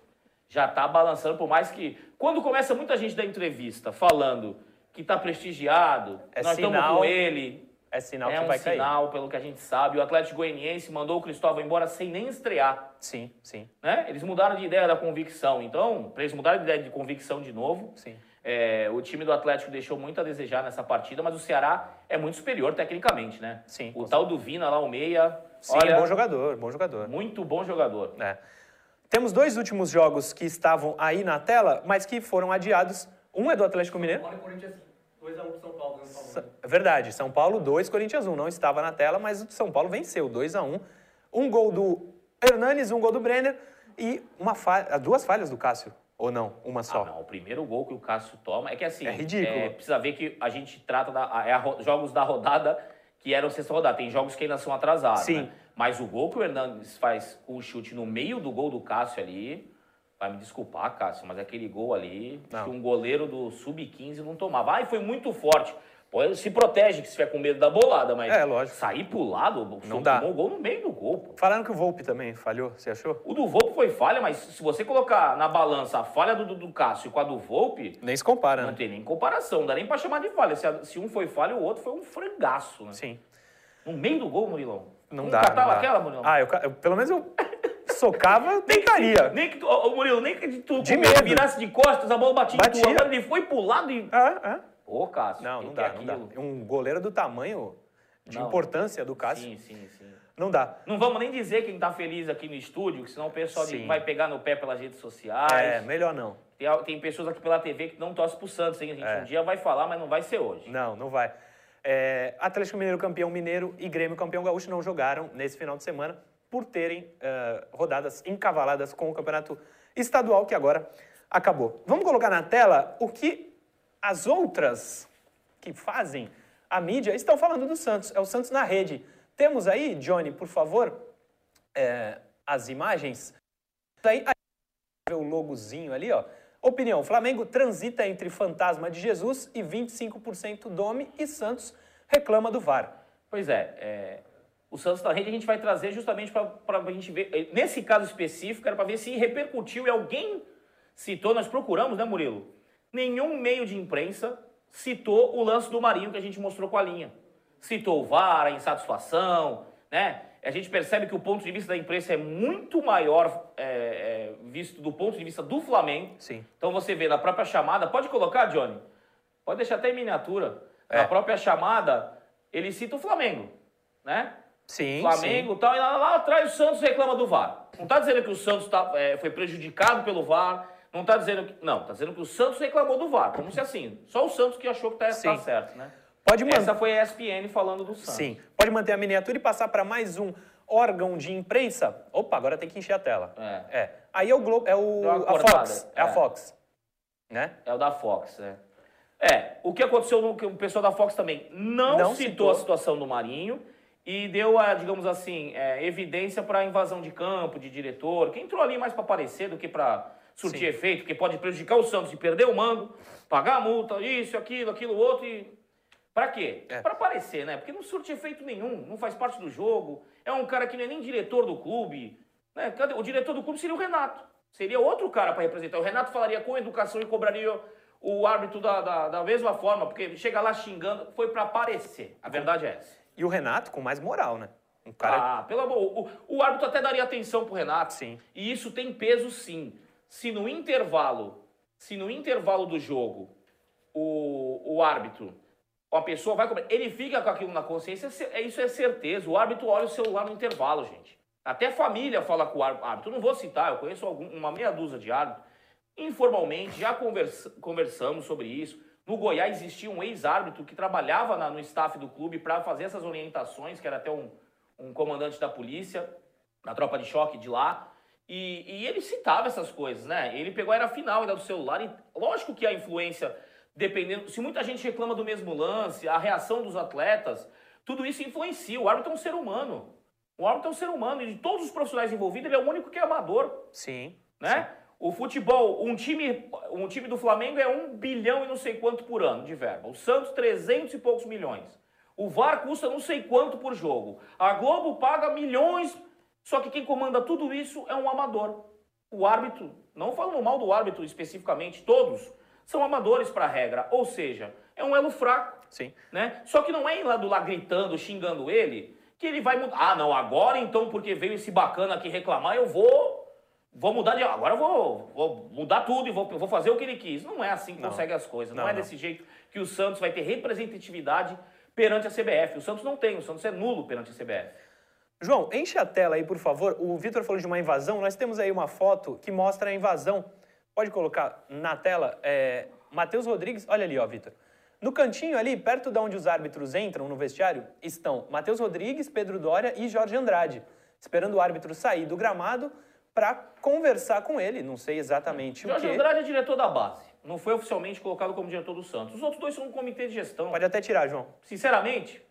já tá balançando, por mais que. Quando começa muita gente da entrevista falando que tá prestigiado, É nós estamos sinal com ele. É sinal é que um vai cair. sinal, pelo que a gente sabe. O Atlético Goianiense mandou o Cristóvão embora sem nem estrear. Sim, sim, Né? Eles mudaram de ideia da convicção. Então, eles mudarem de ideia de convicção de novo, sim. é, o time do Atlético deixou muito a desejar nessa partida, mas o Ceará é muito superior tecnicamente, né? Sim, O tal do Vina lá, o meia, Sim, olha, bom jogador, bom jogador. muito bom jogador. É. Temos dois últimos jogos que estavam aí na tela, mas que foram adiados. Um é do Atlético Mineiro. Paulo e Corinthians 2x1 pro São Paulo. Paulo? É Verdade, São Paulo 2, Corinthians 1. Não estava na tela, mas o São Paulo venceu 2 a 1 Um gol do Hernanes, um gol do Brenner e uma falha, duas falhas do Cássio. Ou não? Uma só. Ah, não, o primeiro gol que o Cássio toma é que assim. É ridículo. precisa ver que a gente trata da, é a jogos da rodada que eram sexta rodada. Tem jogos que ainda são atrasados. Sim. né? Mas o gol que o Hernandes faz com o chute no meio do gol do Cássio ali. Vai me desculpar, Cássio, mas aquele gol ali, Não. que um goleiro do Sub-15 não tomava. Ai, foi muito forte. Pô, se protege que se tiver com medo da bolada, mas É, lógico. sair pro lado, o Não dá. tomou o gol no meio do gol, pô. Falaram que o Volpe também falhou, você achou? O do Volpe foi falha, mas se você colocar na balança a falha do, do, Cássio com a do Volpe, Nem se compara, não né? tem nem comparação, não dá nem pra chamar de falha. Se, a- se um foi falha, o outro foi um frangaço, né? Sim. No meio do gol, Murilão. Não Com dá. catava não dá. aquela, Murilão? Ah, eu, eu- pelo menos eu socava, nem que, tentaria. nem que tu, ô, Murilo, nem que tu De medo. virasse de costas, a bola batia, em Batia. tu. Agora ele foi pro lado e... É, é. Ô, Cássio. Não, não dá, não dá. Um goleiro do tamanho de Não. importância do Cássio, Sim, sim, sim. não dá. Não vamos nem dizer quem tá feliz aqui no estúdio, que senão o pessoal Sim. vai pegar no pé pelas redes sociais. É, melhor não. Tem, tem pessoas aqui pela TV que não torcem pro Santos, hein? A gente É. um dia vai falar, mas não vai ser hoje. Não, não vai. É, Atlético Mineiro campeão mineiro e Grêmio campeão gaúcho não jogaram nesse final de semana por terem eh, rodadas encavaladas com o campeonato estadual que agora acabou. Vamos colocar na tela o que as outras que fazem a mídia estão falando do Santos. É o Santos na rede. Temos aí, Johnny, por favor, eh, as imagens. Aí, o logozinho ali, ó. Opinião: Flamengo transita entre fantasma de Jesus e 25% Dome e Santos reclama do VAR. Pois é, é, o Santos na rede a gente vai trazer justamente para a gente ver. eh, Nesse caso específico, era para ver se repercutiu e alguém citou, nós procuramos, né, Murilo? Nenhum meio de imprensa citou o lance do Marinho que a gente mostrou com a linha. Citou o VAR, a insatisfação, né? A gente percebe que o ponto de vista da imprensa é muito maior é, é, visto do ponto de vista do Flamengo. Sim. Então você vê na própria chamada, pode colocar, Johnny? Pode deixar até em miniatura. É. Na própria chamada, ele cita o Flamengo, né? Sim, Flamengo e tal, e lá, lá atrás o Santos reclama do VAR. Não está dizendo que o Santos tá, é, foi prejudicado pelo VAR, não está dizendo que. Não, está dizendo que o Santos reclamou do VAR. Como se assim, só o Santos que achou que tá, tá certo, né? Pode man- Essa foi a ESPN falando do Santos. Sim. Pode manter a miniatura e passar para mais um órgão de imprensa. Opa, agora tem que encher a tela. É. É. Aí é o Globo, é o a Fox, é a é. Fox, né? É o da Fox, né? É, o que aconteceu no o pessoal da Fox também não, Não citou, citou. a situação do Marinho e deu, a, digamos assim, é, evidência para invasão de campo, de diretor, que entrou ali mais para aparecer do que para surtir Sim. efeito, que pode prejudicar o Santos de perder o mando, pagar a multa, isso, aquilo, aquilo, outro e... Pra quê? É. Pra aparecer, né? Porque não surte efeito nenhum, não faz parte do jogo, é um cara que não é nem diretor do clube, né? O diretor do clube seria o Renato, seria outro cara para representar. O Renato falaria com educação e cobraria o árbitro da, da, da mesma forma, porque chega lá xingando, foi pra aparecer. A verdade é essa. E o Renato com mais moral, né? Um cara. Ah, pelo amor, o, o árbitro até daria atenção pro Renato. Sim. E isso tem peso sim. Se no intervalo, se no intervalo do jogo, o, o árbitro, a pessoa vai cobrar, ele fica com aquilo na consciência, ce- é- isso é certeza. O árbitro olha o celular no intervalo, gente. Até a família fala com o ár- árbitro. Não vou citar, eu conheço algum- uma meia dúzia de árbitros. Informalmente, já conversa- conversamos sobre isso. No Goiás existia um ex-árbitro que trabalhava na- no staff do clube para fazer essas orientações, que era até um, um comandante da polícia, da tropa de choque de lá. E, e ele citava essas coisas, né? Ele pegou, era final ainda do celular. E lógico que a influência, dependendo. Se muita gente reclama do mesmo lance, a reação dos atletas, tudo isso influencia. O árbitro é um ser humano. O árbitro é um ser humano. E de todos os profissionais envolvidos, ele é o único que é amador Sim. né? O futebol, um time, um time do Flamengo é um bilhão e não sei quanto por ano de verba. O Santos, 300 e poucos milhões. O VAR custa não sei quanto por jogo. A Globo paga milhões, só que quem comanda tudo isso é um amador. O árbitro, não falando mal do árbitro especificamente, todos são amadores para a regra. Ou seja, é um elo fraco Sim. né? Só que não é ir lá do lá gritando, xingando ele, que ele vai mudar. Ah, não, agora então, porque veio esse bacana aqui reclamar, eu vou. Vou mudar de. Agora eu vou, vou mudar tudo e vou, vou fazer o que ele quis. Não é assim que Não. consegue as coisas. Não, Não, é não. desse jeito que o Santos vai ter representatividade perante a CBF. O Santos não tem, o Santos é nulo perante a CBF. João, enche a tela aí, por favor. O Vitor falou de uma invasão. Nós temos aí uma foto que mostra a invasão. Pode colocar na tela. É, Matheus Rodrigues, olha ali, ó, Vitor. No cantinho ali, perto de onde os árbitros entram no vestiário, estão Matheus Rodrigues, Pedro Dória e Jorge Andrade, esperando o árbitro sair do gramado para conversar com ele. Não sei exatamente o Jorge quê. Andrade é diretor da base. Não foi oficialmente colocado como diretor do Santos. Os outros dois são um comitê de gestão. Pode até tirar, João. sinceramente,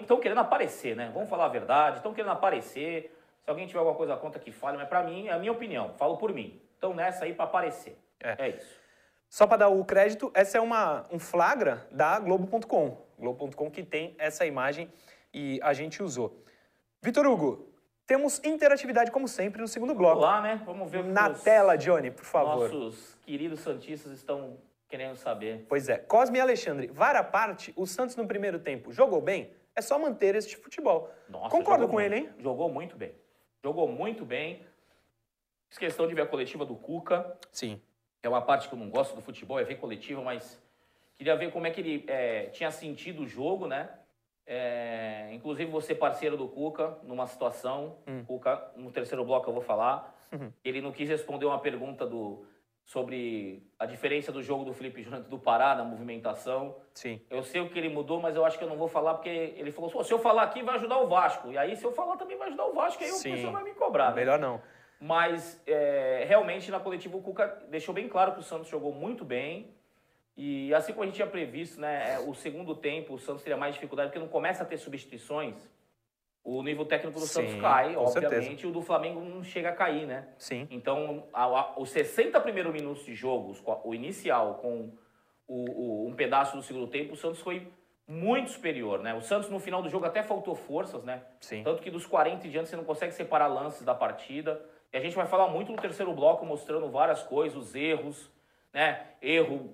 estão querendo aparecer, né? Vamos falar a verdade, estão querendo aparecer. Se alguém tiver alguma coisa contra que fale, mas pra mim, é a minha opinião, falo por mim. Estão nessa aí pra aparecer. É. É, isso. Só para dar o crédito, essa é uma, um flagra da Globo.com. Globo.com que tem essa imagem e a gente usou. Vitor Hugo, temos interatividade como sempre no segundo bloco. Vamos lá, né? Vamos ver o que Na os tela, Johnny, por favor. nossos queridos santistas estão querendo saber. Pois é, Cosme e Alexandre, vara à parte, o Santos no primeiro tempo jogou bem? É só manter este futebol. Nossa, Concordo com muito. ele, hein? Jogou muito bem. Jogou muito bem. Fiz questão de ver a coletiva do Cuca. Sim. É uma parte que eu não gosto do futebol, é ver coletiva, mas queria ver como é que ele é, tinha sentido o jogo, né? É, inclusive você parceiro do Cuca numa situação, Cuca no terceiro bloco eu vou falar, ele não quis responder uma pergunta do sobre a diferença do jogo do Felipe Júnior do Pará na movimentação. Sim. Eu sei o que ele mudou, mas eu acho que eu não vou falar porque ele falou: "Pô, se eu falar aqui vai ajudar o Vasco. E aí se eu falar também vai ajudar o Vasco, aí o Sim. pessoal vai me cobrar. né? Melhor não. Mas é, realmente na coletiva o Cuca deixou bem claro que o Santos jogou muito bem. E assim como a gente tinha previsto, né, é, o segundo tempo o Santos teria mais dificuldade porque não começa a ter substituições. O nível técnico do Santos Sim, cai, com obviamente, certeza. e o do Flamengo não chega a cair, né? Sim. Então, a- a- os 60 primeiros minutos de jogo, o inicial com o- o- um pedaço do segundo tempo, o Santos foi muito superior, né? O Santos no final do jogo até faltou forças, né? Sim. Tanto que dos 40 em diante você não consegue separar lances da partida. E a gente vai falar muito no terceiro bloco, mostrando várias coisas, os erros, né? Erro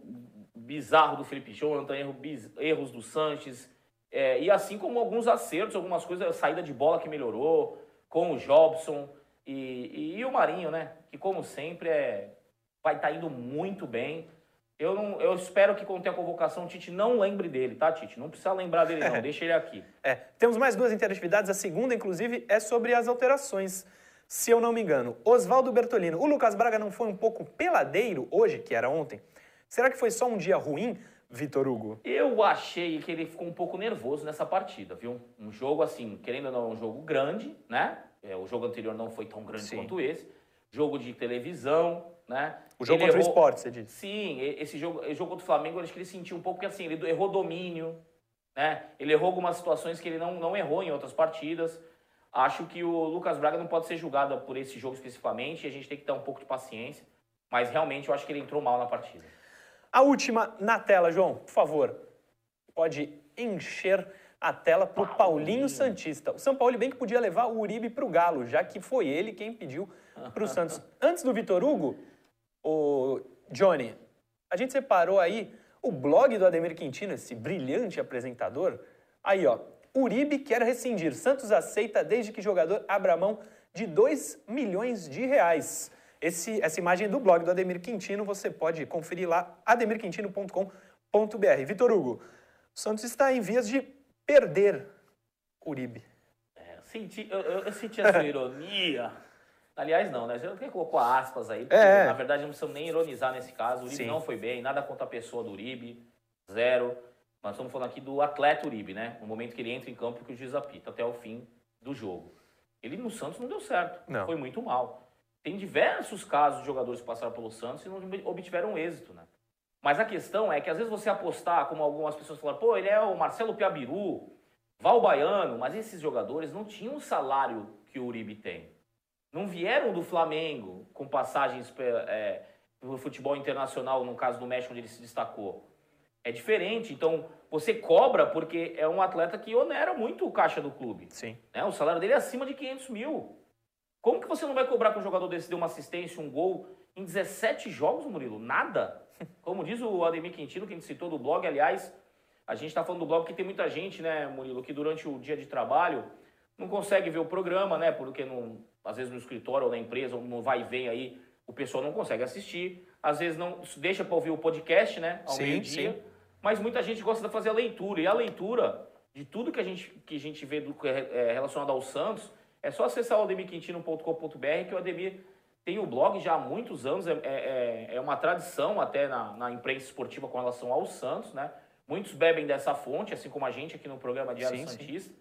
bizarro do Felipe Jonathan, erro biz- erros do Sanches, É, e assim como alguns acertos, algumas coisas, saída de bola que melhorou, com o Jobson e, e, e o Marinho, né? Que como sempre é, vai estar tá indo muito bem. Eu, não, eu espero que quando tem a convocação o Tite não lembre dele, tá, Tite? Não precisa lembrar dele, não. Deixa ele aqui. É. Temos mais duas interatividades. A segunda, inclusive, é sobre as alterações, se eu não me engano. Oswaldo Bertolino. O Lucas Braga não foi um pouco peladeiro hoje, que era ontem? Será que foi só um dia ruim, Vitor Hugo? Eu achei que ele ficou um pouco nervoso nessa partida, viu? Um jogo, assim, querendo ou não, um jogo grande, né? É, o jogo anterior não foi tão grande Sim. quanto esse. Jogo de televisão, né? O jogo ele contra errou... o esporte, você disse. Sim, esse jogo, esse jogo contra o Flamengo, eu acho que ele sentiu um pouco que assim, ele errou domínio, né? Ele errou algumas situações que ele não, não errou em outras partidas. Acho que o Lucas Braga não pode ser julgado por esse jogo especificamente, a gente tem que ter um pouco de paciência. Mas realmente eu acho que ele entrou mal na partida. A última na tela, João, por favor. Pode encher a tela para o Paulinho Santista. O São Paulo bem que podia levar o Uribe para o Galo, já que foi ele quem pediu para o Santos. Antes do Vitor Hugo, o Johnny, a gente separou aí o blog do Ademir Quintino, esse brilhante apresentador. Aí, ó, Uribe quer rescindir. Santos aceita desde que jogador abra mão de 2 milhões de reais. Esse, essa imagem é do blog do Ademir Quintino, você pode conferir lá, ademirquintino.com.br. Vitor Hugo, o Santos está em vias de perder Uribe. É, eu, senti, eu, eu senti a sua ironia. Aliás, não, né? Você até colocou aspas aí, porque, é. na verdade não precisamos nem ironizar nesse caso. O Uribe Sim. não foi bem, nada contra a pessoa do Uribe, zero. Nós estamos falando aqui do atleta Uribe, né? No momento que ele entra em campo que o juiz apita, até o fim do jogo. Ele no Santos não deu certo, não. foi muito mal. Tem diversos casos de jogadores que passaram pelo Santos e não obtiveram êxito, né? Mas a questão é que às vezes você apostar, como algumas pessoas falaram, pô, ele é o Marcelo Piabiru, Val Baiano, mas esses jogadores não tinham o salário que o Uribe tem não vieram do Flamengo com passagens é, no futebol internacional, no caso do México, onde ele se destacou. É diferente. Então, você cobra porque é um atleta que onera muito o caixa do clube. Sim. Né? O salário dele é acima de 500 mil. Como que você não vai cobrar que um jogador desse deu uma assistência, um gol em 17 jogos, Murilo? Nada. Como diz o Ademir Quintino, que a gente citou do blog, aliás, a gente está falando do blog que tem muita gente, né, Murilo, que durante o dia de trabalho não consegue ver o programa, né, porque não, às vezes no escritório ou na empresa, ou no vai e vem aí, o pessoal não consegue assistir. Às vezes não deixa para ouvir o podcast, né? Ao meio-dia. Mas muita gente gosta de fazer a leitura. E a leitura de tudo que a gente, que a gente vê do, é, relacionado ao Santos, é só acessar o ademirquintino.com.br que o Ademir tem o blog já há muitos anos, é, é, é uma tradição até na, na, imprensa esportiva com relação ao Santos, né? Muitos bebem dessa fonte, assim como a gente aqui no programa Diário sim, Santista. Sim.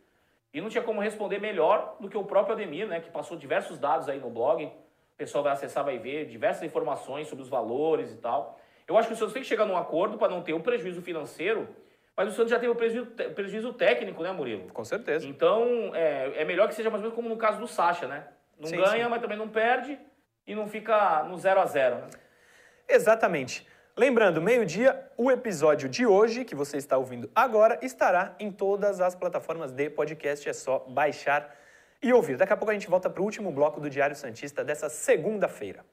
E não tinha como responder melhor do que o próprio Ademir, né, que passou diversos dados aí no blog. O pessoal vai acessar, vai ver diversas informações sobre os valores e tal. Eu acho que o Santos tem que chegar num acordo para não ter o um prejuízo financeiro, mas o Santos já teve o prejuízo, prejuízo técnico, né, Murilo? Com certeza. Então, é, é melhor que seja mais ou menos como no caso do Sacha, né? Não sim, ganha, sim. mas também não perde e não fica no 0 a 0 né? Exatamente. Lembrando, meio-dia, o episódio de hoje, que você está ouvindo agora, estará em todas as plataformas de podcast. É só baixar e ouvir. Daqui a pouco a gente volta para o último bloco do Diário Santista dessa segunda-feira.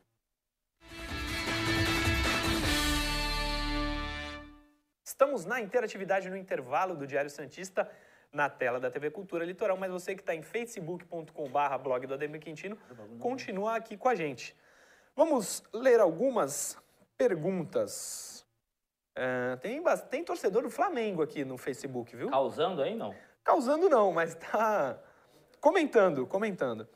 Estamos na interatividade no intervalo do Diário Santista na tela da TV Cultura Litoral, mas você que está em facebook.com.br blog do Ademir Quintino, continua aqui com a gente. Vamos ler algumas perguntas. É, tem, tem torcedor do Flamengo aqui no Facebook, viu? Causando aí, não? Causando não, mas tá comentando, comentando.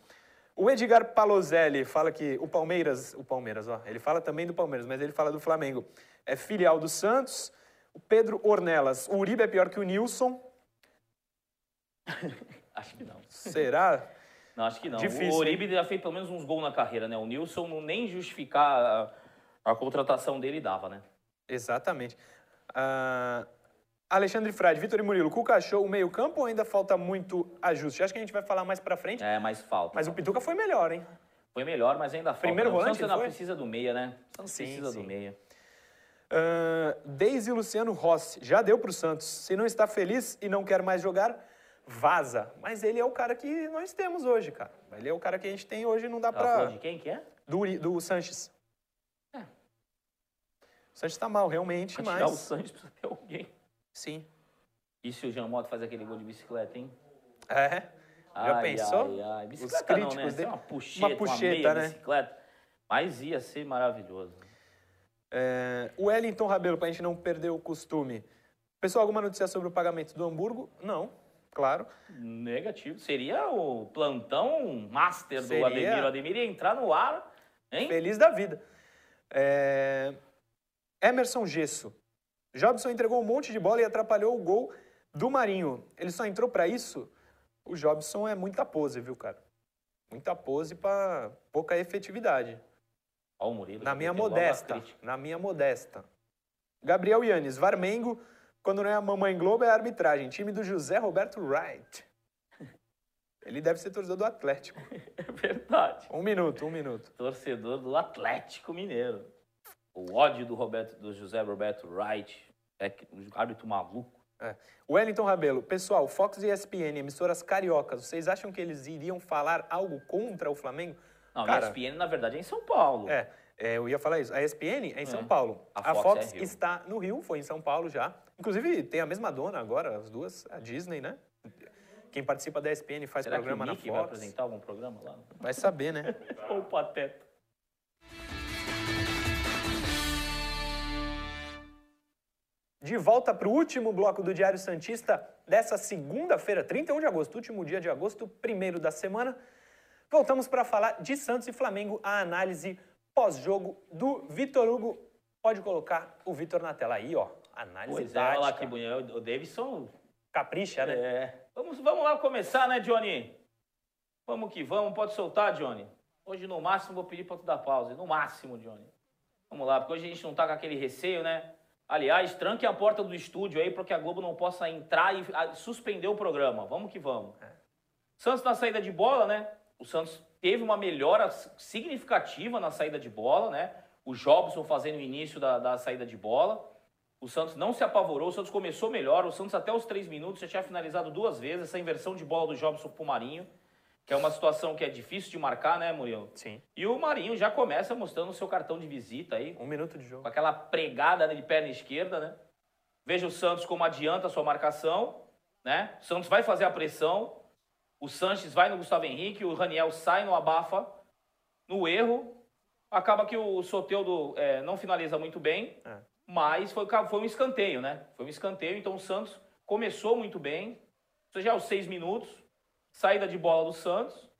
O Edgar Palozelli fala que o Palmeiras, o Palmeiras, ó, ele fala também do Palmeiras, mas ele fala do Flamengo. É filial do Santos. O Pedro Ornelas, o Uribe é pior que o Nilson. acho que não. Será? Não, acho que não. Difícil, o Uribe hein? já fez pelo menos uns gols na carreira, né? O Nilson não nem justificar a contratação dele dava, né? Exatamente. Uh, Alexandre Frade, Vitor e Murilo, Cuca achou o meio-campo ou ainda falta muito ajuste? Acho que a gente vai falar mais pra frente. É, mais falta. Mas o Pituca foi melhor, hein? Foi melhor, mas ainda falta. Primeiro volante, Você não precisa do meia, né? Não sim, precisa sim. do meia. Uh, Deise Luciano Rossi, já deu pro Santos. Se não está feliz e não quer mais jogar, vaza. Mas ele é o cara que nós temos hoje, cara. Ele é o cara que a gente tem hoje, não dá Ela pra... de quem que é? Do, do Sanches. O Sanches está mal, realmente, mas... Tirar o Sanches precisa ter alguém. Sim. E se o Jean Mota faz aquele gol de bicicleta, hein? É. Já Ai, pensou? Ai, ai. Os Bicicleta críticos não, né? dele- Uma puxeta, uma, puxeta, meia né? bicicleta. Mas ia ser maravilhoso. É, o Wellington Rabelo, pra gente não perder o costume. Pessoal, alguma notícia sobre o pagamento do Hamburgo? Não, claro. Negativo. Seria o plantão master Seria. do Ademir. O Ademir ia entrar no ar, hein? Feliz da vida. É, Emerson Gesso. Jobson entregou um monte de bola e atrapalhou o gol do Marinho. Ele só entrou pra isso? O Jobson é muita pose, viu, cara? Muita pose pra pouca efetividade. Ó, o Murilo. Na minha modesta. Na minha modesta. Gabriel Yanes, Varmengo, quando não é a Mamãe Globo, é a arbitragem. Time do José Roberto Wright. Ele deve ser torcedor do Atlético. É verdade. Um minuto, um minuto. Torcedor do Atlético Mineiro. O ódio do, Roberto, do José Roberto Wright. É um árbitro maluco. É. Wellington Rabelo, pessoal, Fox e ESPN, emissoras cariocas, vocês acham que eles iriam falar algo contra o Flamengo? Não, Cara, a ESPN, na verdade, é em São Paulo. É, é, eu ia falar isso. A ESPN é em São É. Paulo. A A Fox Fox, é está no Rio, foi em São Paulo já. Inclusive, tem a mesma dona agora, as duas, a Disney, né? Quem participa da ESPN faz Será que o programa na Nick vai Fox. apresentar algum programa lá? Vai saber, né? Ou o Pateta. De volta para o último bloco do Diário Santista dessa segunda-feira, 31 de agosto, último dia de agosto, primeiro da semana. Voltamos para falar de Santos e Flamengo, a análise pós-jogo do Vitor Hugo. Pode colocar o Vitor na tela aí, ó. Análise Pois é, olha lá tática. que bonito. O Davidson. Capricha, né? É. Vamos, vamos lá começar, né, Johnny? Vamos que vamos. Pode soltar, Johnny. Hoje, no máximo, vou pedir para tu dar pausa. No máximo, Johnny. Vamos lá, porque hoje a gente não tá com aquele receio, né? Aliás, tranque a porta do estúdio aí para que a Globo não possa entrar e ah, suspender o programa. Vamos que vamos. Santos na saída de bola, né? O Santos teve uma melhora significativa na saída de bola, né? O Jobson fazendo o início da, da saída de bola. O Santos não se apavorou, o Santos começou melhor. O Santos, até os três minutos, já tinha finalizado duas vezes essa inversão de bola do Jobson pro Marinho, que é uma situação que é difícil de marcar, né, Murilo? Sim. E o Marinho já começa mostrando o seu cartão de visita aí, Um minuto de com jogo. aquela pregada de perna esquerda, né? Veja o Santos como adianta a sua marcação, né? O Santos vai fazer a pressão, o Sanches vai no Gustavo Henrique, o Raniel sai no abafa, no erro, acaba que o Soteudo é, não finaliza muito bem, É. mas foi, foi um escanteio, né? Foi um escanteio, então o Santos começou muito bem, isso já é os seis minutos, saída de bola do Santos,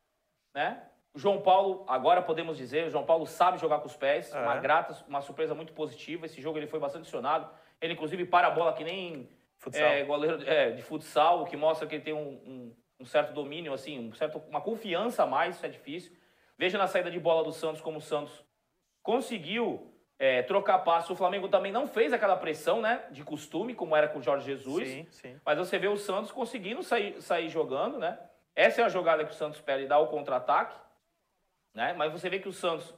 né? O João Paulo, agora podemos dizer, o João Paulo sabe jogar com os pés, É. uma grata, uma surpresa muito positiva. Esse jogo ele foi bastante acionado. Ele, inclusive, para a bola que nem Futsal. é, goleiro é, de futsal, o que mostra que ele tem um, um- um certo domínio, assim, um certo, uma confiança a mais, isso é difícil. Veja na saída de bola do Santos como o Santos conseguiu é, trocar passo. O Flamengo também não fez aquela pressão, né, de costume, como era com o Jorge Jesus. Sim, sim. Mas você vê o Santos conseguindo sair, sair jogando, né? Essa é a jogada que o Santos perde, dar o contra-ataque, né? Mas você vê que o Santos,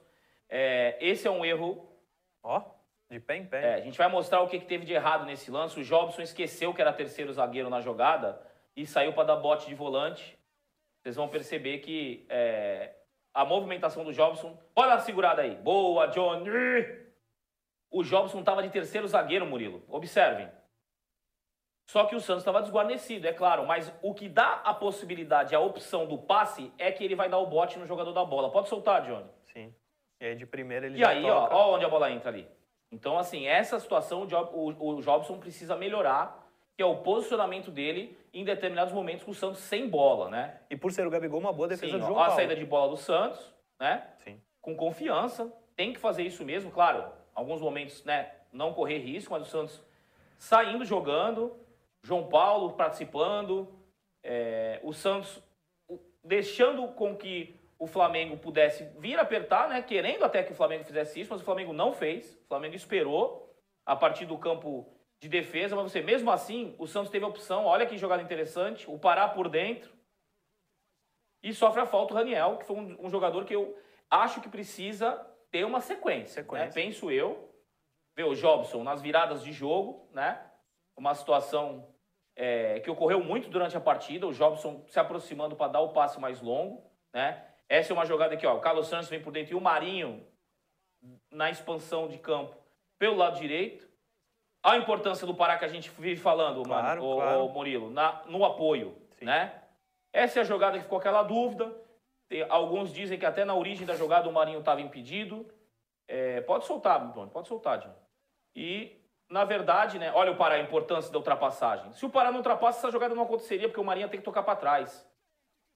é, esse é um erro. Ó, de pé em pé. é, a gente vai mostrar o que, que teve de errado nesse lance. O Jobson esqueceu que era terceiro zagueiro na jogada e saiu para dar bote de volante. Vocês vão perceber que é, a movimentação do Jobson. Olha a segurada aí. Boa, Johnny! O Jobson estava de terceiro zagueiro, Murilo. Observem. Só que o Santos estava desguarnecido, é claro. Mas o que dá a possibilidade, a opção do passe, é que ele vai dar o bote no jogador da bola. Pode soltar, Johnny. Sim. E aí de primeira ele E já aí, ó, toca. ó onde a bola entra ali. Então, assim, essa situação o, Job, o, o Jobson precisa melhorar, que é o posicionamento dele em determinados momentos com o Santos sem bola, né? E por ser o Gabigol, uma boa defesa Sim, do João ó a Paulo. saída de bola do Santos, né? Sim. Com confiança, tem que fazer isso mesmo, claro. Alguns momentos, né? Não correr risco, mas o Santos saindo jogando, João Paulo participando, é, o Santos deixando com que o Flamengo pudesse vir apertar, né? Querendo até que o Flamengo fizesse isso, mas o Flamengo não fez. O Flamengo esperou a partir do campo de defesa, mas você mesmo assim, o Santos teve a opção, olha que jogada interessante, o parar por dentro. E sofre a falta o Raniel, que foi um, um jogador que eu acho que precisa ter uma sequência. Sequência. né? Penso eu. Ver o Jobson nas viradas de jogo, né? Uma situação é, que ocorreu muito durante a partida, o Jobson se aproximando para dar o passe mais longo, né? Essa é uma jogada aqui, ó. O Carlos Santos vem por dentro e o Marinho na expansão de campo pelo lado direito. A importância do Pará que a gente vive falando, Claro, mano, o, claro. o Murilo, na- no apoio, né? Essa é a jogada que ficou aquela dúvida. Tem- alguns dizem que até na origem da jogada o Marinho estava impedido. É, pode soltar, Antônio, pode soltar, John. E, na verdade, né, olha o Pará, a importância da ultrapassagem. Se o Pará não ultrapassa, essa jogada não aconteceria, porque o Marinho tem que tocar para trás.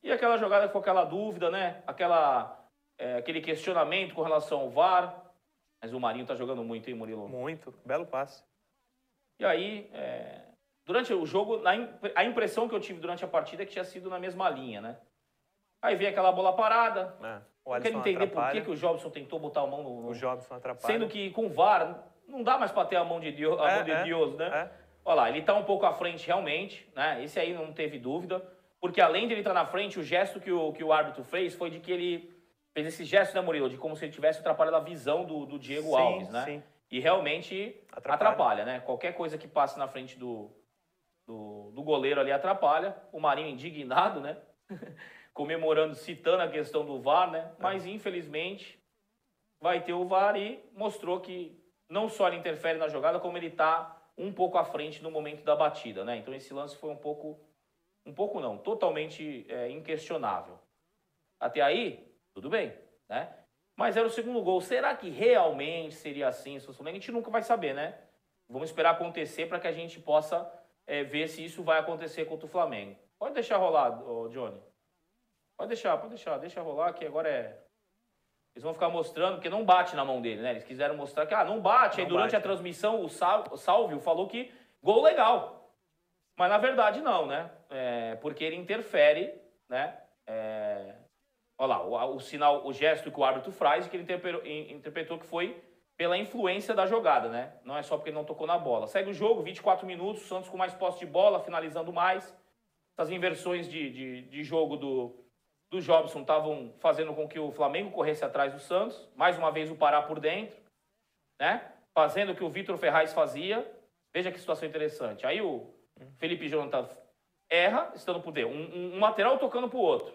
E aquela jogada com aquela dúvida, né? Aquela, é, aquele questionamento com relação ao VAR. Mas o Marinho tá jogando muito, hein, Murilo? Muito. Belo passe. E aí, é, durante o jogo, na a impressão que eu tive durante a partida é que tinha sido na mesma linha, né? Aí veio aquela bola parada. É. O Eu quero entender por que, atrapalha. que o Jobson tentou botar a mão no. no- O Jobson atrapalha. Sendo que com o VAR não dá mais pra ter a mão de Deus, a É, mão de é, Deus né? é. Olha lá, ele tá um pouco à frente realmente, né? Esse aí não teve dúvida. Porque além de ele estar na frente, o gesto que o, que o árbitro fez foi de que ele fez esse gesto, né, Murilo? De como se ele tivesse atrapalhado a visão do, do Diego Sim, Alves, né? sim. E realmente Atrapalha. atrapalha. né? Qualquer coisa que passe na frente do, do, do goleiro ali atrapalha. O Marinho indignado, né? Comemorando, citando a questão do VAR, né? Mas infelizmente vai ter o VAR e mostrou que não só ele interfere na jogada, como ele está um pouco à frente no momento da batida, né? Então esse lance foi um pouco, um pouco não, totalmente é, inquestionável. Até aí, tudo bem, né? Mas era o segundo gol. Será que realmente seria assim? Se fosse o Flamengo? A gente nunca vai saber, né? Vamos esperar acontecer para que a gente possa é, ver se isso vai acontecer contra o Flamengo. Pode deixar rolar, ô, Johnny. Pode deixar, pode deixar, deixa rolar que agora é. Eles vão ficar mostrando, porque não bate na mão dele, né? Eles quiseram mostrar que, ah, não bate. Aí Não durante bate, a né? transmissão, o Salvio falou que gol legal. Mas na verdade não, né? É, porque ele interfere, né? É, olha lá, o, o sinal, o gesto que o árbitro faz, que ele interpretou, que foi pela influência da jogada, né? Não é só porque ele não tocou na bola. Segue o jogo, 24 minutos, o Santos com mais posse de bola, finalizando mais. Essas inversões de, de, de jogo do, do Jobson estavam fazendo com que o Flamengo corresse atrás do Santos. Mais uma vez o Pará por dentro, né? Fazendo o que o Vitor Ferraz fazia. Veja que situação interessante. Aí o Felipe Jonathan erra, estando por dentro. Um, um- um lateral tocando pro outro.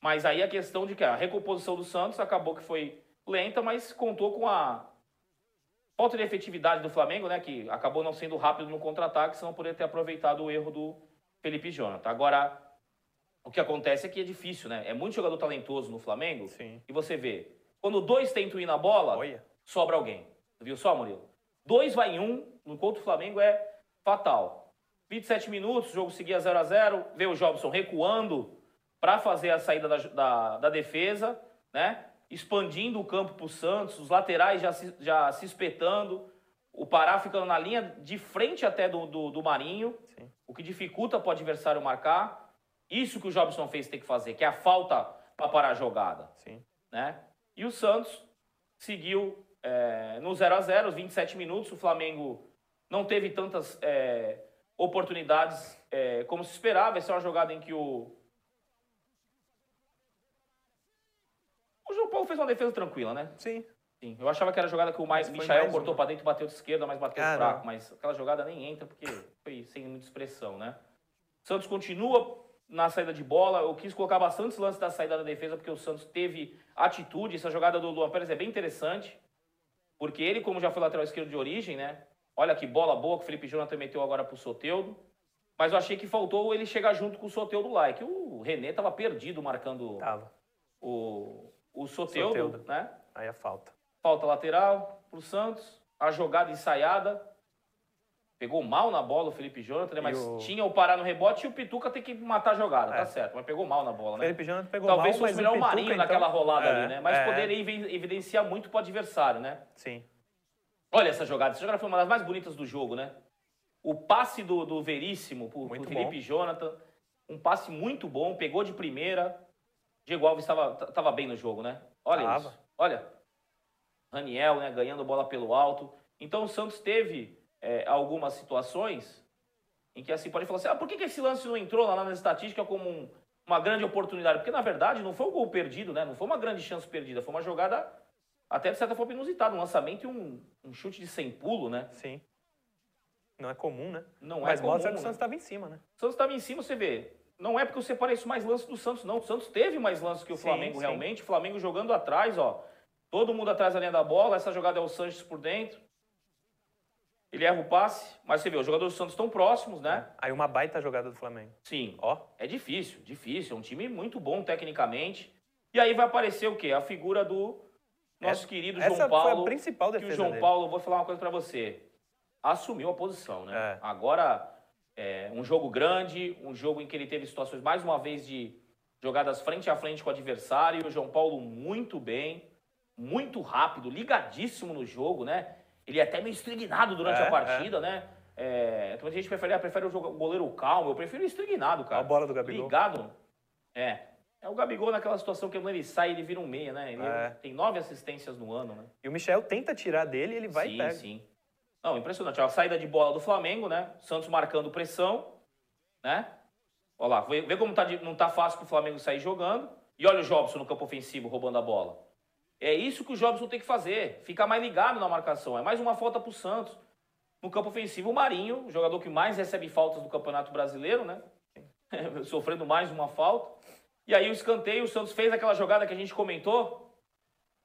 Mas aí a questão de que a recomposição do Santos acabou que foi lenta, mas contou com a falta de efetividade do Flamengo, né? Que acabou não sendo rápido no contra-ataque, senão poderia ter aproveitado o erro do Felipe Jonathan. Agora, o que acontece é que é difícil, né? É muito jogador talentoso no Flamengo. Sim. E você vê, quando dois tentam ir na bola, Olha. sobra alguém. Viu só, Murilo? Dois vai em um, no contra o Flamengo é fatal. 27 minutos, o jogo seguia 0 a 0 vê o Jobson recuando para fazer a saída da, da, da defesa, né? Expandindo o campo para o Santos, os laterais já se, já se espetando, o Pará ficando na linha de frente até do, do, do Marinho, Sim. o que dificulta para o adversário marcar. Isso que o Jobson fez tem que fazer, que é a falta para parar a jogada Sim. né? E o Santos seguiu é, no 0 a 0 os 27 minutos. O Flamengo não teve tantas é, oportunidades é, como se esperava. Essa é uma jogada em que o. Paulo fez uma defesa tranquila, né? Sim. Sim. Eu achava que era a jogada que o mais, Mas Michael mais cortou uma. para dentro, bateu de esquerda, mas bateu Ah, fraco. Mas aquela jogada nem entra porque foi sem muita expressão, né? Santos continua na saída de bola. Eu quis colocar bastantes lances da saída da defesa porque o Santos teve atitude. Essa jogada do Luan Pérez é bem interessante. Porque ele, como já foi lateral esquerdo de origem, né? Olha que bola boa que o Felipe Jonathan meteu agora pro Soteudo. Mas eu achei que faltou ele chegar junto com o Soteudo lá. E que o René tava perdido marcando Tava. o, o Soteudo, né? Aí a falta. Falta lateral pro Santos. A jogada ensaiada. Pegou mal na bola o Felipe Jonathan, né? Mas o- tinha o Pará no rebote e o Pituca tem que matar a jogada, É. tá certo. Mas pegou mal na bola, né? Felipe Jonathan pegou Talvez mal, fosse melhor o Pituca, Marinho então- naquela rolada É, ali, né? Mas é. poderia evi- evidenciar muito pro adversário, né? Sim. Olha essa jogada. Essa jogada foi uma das mais bonitas do jogo, né? O passe do, do Veríssimo pro, pro Felipe bom. Jonathan. Um passe muito bom, pegou de primeira. Diego Alves estava bem no jogo, né? Olha Tava. isso. Olha. Raniel, né? Ganhando bola pelo alto. Então o Santos teve é, algumas situações em que assim pode falar assim: ah, por que, que esse lance não entrou lá na estatística como um- uma grande oportunidade? Porque na verdade não foi um gol perdido, né? Não foi uma grande chance perdida, foi uma jogada até de certa forma inusitada, um lançamento e um, um chute de sem pulo, né? Sim. Não é comum, né? Não Mas é comum, mostra que o né? Santos estava em cima, né? O Santos estava em cima, você vê. Não é porque eu separei isso mais lances do Santos, não. O Santos teve mais lances que o Sim, Flamengo sim. realmente. O Flamengo jogando atrás, ó. Todo mundo atrás da linha da bola. Essa jogada é o Sanches por dentro. Ele erra o passe, mas você vê, os jogadores do Santos estão próximos, né? Aí uma baita jogada do Flamengo. Sim. Ó. É difícil, difícil. É um time muito bom tecnicamente. E aí vai aparecer o quê? A figura do nosso Essa- querido essa João foi a Paulo. principal que o defesa João dele. Paulo, vou falar uma coisa pra você. Assumiu a posição, né? É. Agora, é, um jogo grande, um jogo em que ele teve situações, mais uma vez, de jogadas frente a frente com o adversário. O João Paulo muito bem, muito rápido, ligadíssimo no jogo, né? Ele é até meio estrignado durante É, a partida, né? É, muita gente prefere, prefere o jogo- o goleiro calmo, eu prefiro o estrignado, cara. A bola do Gabigol. Ligado. É. É o Gabigol naquela situação que quando ele sai, ele vira um meia, né? Ele É. tem nove assistências no ano, né? E o Michel tenta tirar dele, ele vai sim, e pega. sim. Não, impressionante. A saída de bola do Flamengo, né? Santos marcando pressão, né? Olha lá, vê, como tá de- não tá fácil pro Flamengo sair jogando. E olha o Jobson no campo ofensivo roubando a bola. É isso que o Jobson tem que fazer. Ficar mais ligado na marcação. É mais uma falta pro Santos. No campo ofensivo, o Marinho, o jogador que mais recebe faltas do Campeonato Brasileiro, né? Sofrendo mais uma falta. E aí o escanteio, o Santos fez aquela jogada que a gente comentou,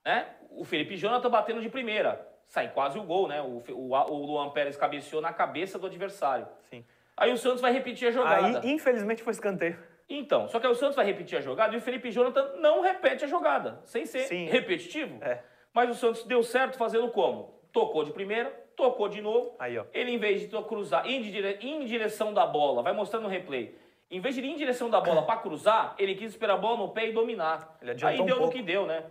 né? O Felipe Jonathan batendo de primeira. Sai quase o gol, né? O, o, o Luan Pérez cabeceou na cabeça do adversário. Sim. Aí o Santos vai repetir a jogada. Aí, infelizmente, foi escanteio. Então, só que aí o Santos vai repetir a jogada e o Felipe Jonathan não repete a jogada, sem ser Sim. repetitivo. É. Mas o Santos deu certo fazendo como? Tocou de primeira, tocou de novo. Aí, ó. Ele, em vez de cruzar, em, dire- ir em direção da bola, vai mostrando no replay. Em vez de ir em direção da bola para cruzar, ele quis esperar a bola no pé e dominar. Ele Aí um deu no pouco. que deu, né?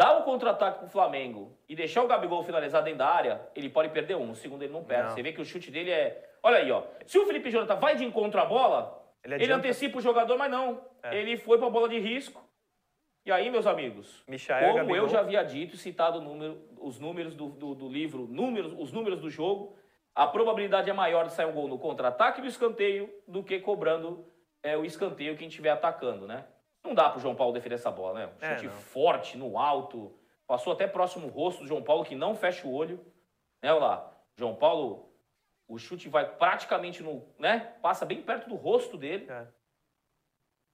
Dar o contra-ataque pro Flamengo e deixar o Gabigol finalizar dentro da área, ele pode perder um. O segundo ele não perde. Não. Você vê que o chute dele é. Olha aí, ó. Se o Felipe Jonathan vai de encontro à bola, Ele ele, antecipa o jogador, mas não. É. Ele foi pra bola de risco. E aí, meus amigos, Michael como Gabigol. eu já havia dito e citado número- os números do, do- do livro, números, os números do jogo, a probabilidade é maior de sair um gol no contra-ataque do escanteio do que cobrando é, o escanteio quem estiver atacando, né? Não dá pro João Paulo defender essa bola, né? Um É, chute não. forte, no alto, passou até próximo ao rosto do João Paulo, que não fecha o olho. Né, olha lá, João Paulo, o chute vai praticamente no, né? Passa bem perto do rosto dele. É.